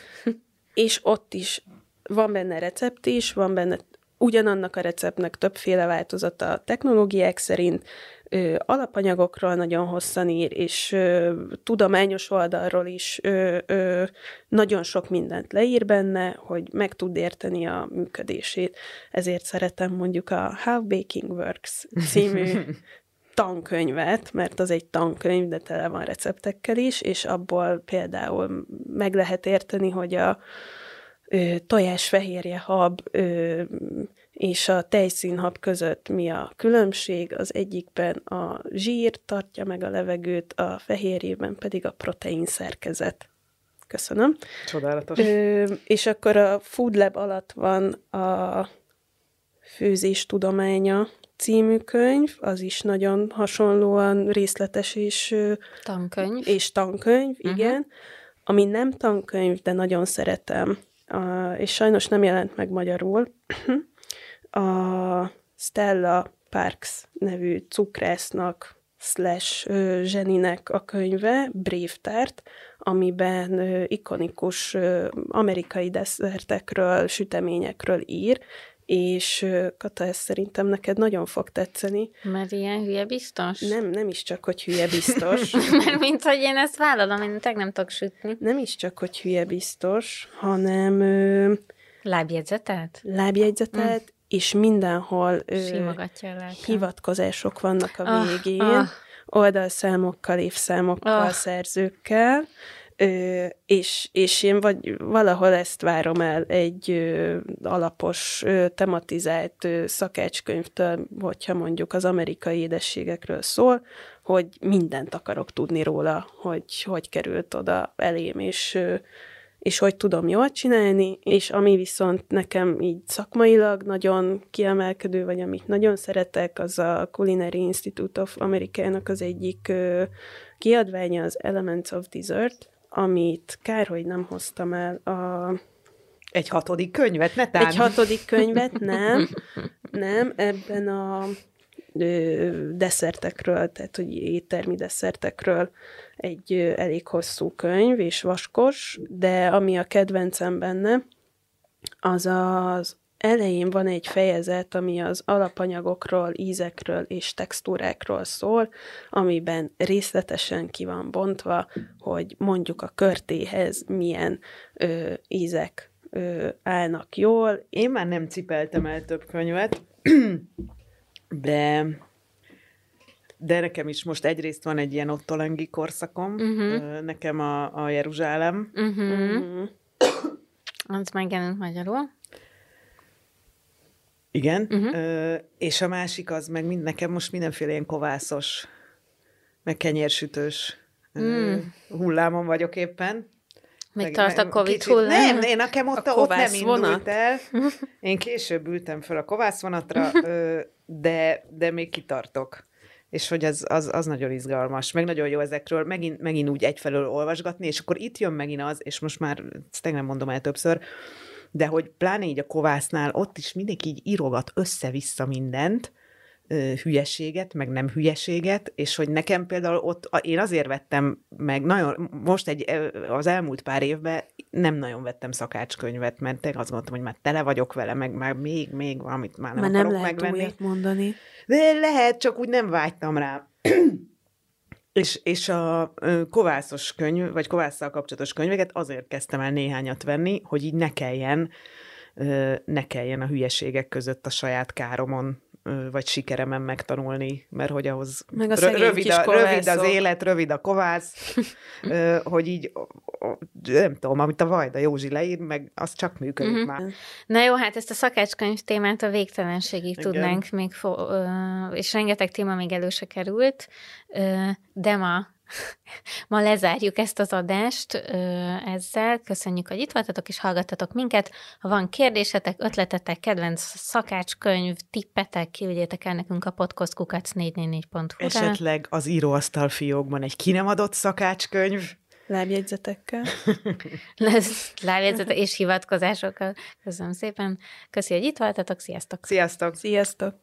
és ott is van benne recept is, van benne ugyanannak a receptnek többféle változata a technológiák szerint, ö, alapanyagokról nagyon hosszan ír, és ö, tudományos oldalról is ö, ö, nagyon sok mindent leír benne, hogy meg tud érteni a működését. Ezért szeretem mondjuk a How Baking Works című <laughs> tankönyvet, mert az egy tankönyv, de tele van receptekkel is, és abból például meg lehet érteni, hogy a ö, tojásfehérje hab ö, és a tejszínhab között mi a különbség. Az egyikben a zsír tartja meg a levegőt, a fehérjében pedig a protein szerkezet. Köszönöm. Csodálatos. Ö, és akkor a Food Lab alatt van a Főzés tudománya című könyv, az is nagyon hasonlóan részletes és, Tankönyv. és tankönyv, uh-huh. igen. Ami nem tankönyv, de nagyon szeretem, a, és sajnos nem jelent meg magyarul, <clears throat> a Stella Parks nevű cukrásznak slash Zseninek a könyve, Brévtárt, amiben ikonikus amerikai desszertekről, süteményekről ír, és Kata, ez szerintem neked nagyon fog tetszeni. Mert ilyen hülye biztos? Nem, nem is csak, hogy hülye biztos. <laughs> Mert mint hogy én ezt vállalom, én teg nem tudok sütni. Nem is csak, hogy hülye biztos, hanem... Lábjegyzetet? Lábjegyzetet, mm. És mindenhol ö, hivatkozások vannak a ah, végén, ah, ah. oldalszámokkal, évszámokkal, ah. szerzőkkel, Ö, és, és én vagy valahol ezt várom el egy ö, alapos, ö, tematizált ö, szakácskönyvtől, hogyha mondjuk az amerikai édességekről szól, hogy mindent akarok tudni róla, hogy hogy került oda elém, és, ö, és hogy tudom jól csinálni, és ami viszont nekem így szakmailag nagyon kiemelkedő, vagy amit nagyon szeretek, az a Culinary Institute of America-nak az egyik kiadványa, az Elements of Dessert, amit kár, hogy nem hoztam el a... Egy hatodik könyvet, ne tán. Egy hatodik könyvet, <laughs> nem. Nem, ebben a ö, desszertekről, tehát hogy éttermi desszertekről egy elég hosszú könyv, és vaskos, de ami a kedvencem benne, az az elején van egy fejezet, ami az alapanyagokról, ízekről és textúrákról szól, amiben részletesen ki van bontva, hogy mondjuk a körtéhez milyen ö, ízek ö, állnak jól. Én már nem cipeltem el több könyvet, <clears throat> de de nekem is most egyrészt van egy ilyen ottolengi korszakom, uh-huh. nekem a, a Jeruzsálem. Uh-huh. Uh-huh. Az megjelent magyarul. Igen, uh-huh. ö, és a másik az meg mind, nekem most mindenféle ilyen kovászos, meg kenyérsütős mm. hullámon vagyok éppen. Még meg, tart a Covid kicsit, hullám? Nem, én nekem ott, a ott nem indult vonat. el. <laughs> Én később ültem fel a kovászvonatra, <laughs> de, de még kitartok. És hogy az, az, az nagyon izgalmas, meg nagyon jó ezekről megint, megint úgy egyfelől olvasgatni, és akkor itt jön megint az, és most már ezt nem mondom el többször, de hogy pláne így a kovásznál ott is mindenki így írogat össze-vissza mindent, hülyeséget, meg nem hülyeséget, és hogy nekem például ott, én azért vettem meg, nagyon, most egy, az elmúlt pár évben nem nagyon vettem szakácskönyvet, mert azt gondoltam, hogy már tele vagyok vele, meg már még, még valamit már nem akarok nem lehet megvenni. mondani. De lehet, csak úgy nem vágytam rá. <clears throat> És, és a kovászos könyv, vagy kovásszal kapcsolatos könyveket azért kezdtem el néhányat venni, hogy így ne kelljen, ne kelljen a hülyeségek között a saját káromon vagy sikeremen megtanulni, mert hogy ahhoz Meg a rövid, a, rövid az élet, rövid a kovász, <laughs> hogy így nem tudom, amit a Vajda Józsi leír, meg az csak működik uh-huh. már. Na jó, hát ezt a szakácskönyv témát a végtelenségig Igen. tudnánk még, fo- és rengeteg téma még előse került, de ma Ma lezárjuk ezt az adást ezzel. Köszönjük, hogy itt voltatok és hallgattatok minket. Ha van kérdésetek, ötletetek, kedvenc szakácskönyv, tippetek, küldjétek el nekünk a podcastkukac444.hu-ra. Esetleg az íróasztal fiókban egy ki nem adott szakácskönyv. Lábjegyzetekkel. <laughs> Lábjegyzetek és hivatkozásokkal. Köszönöm szépen. Köszi, hogy itt voltatok. Sziasztok! Sziasztok! Sziasztok!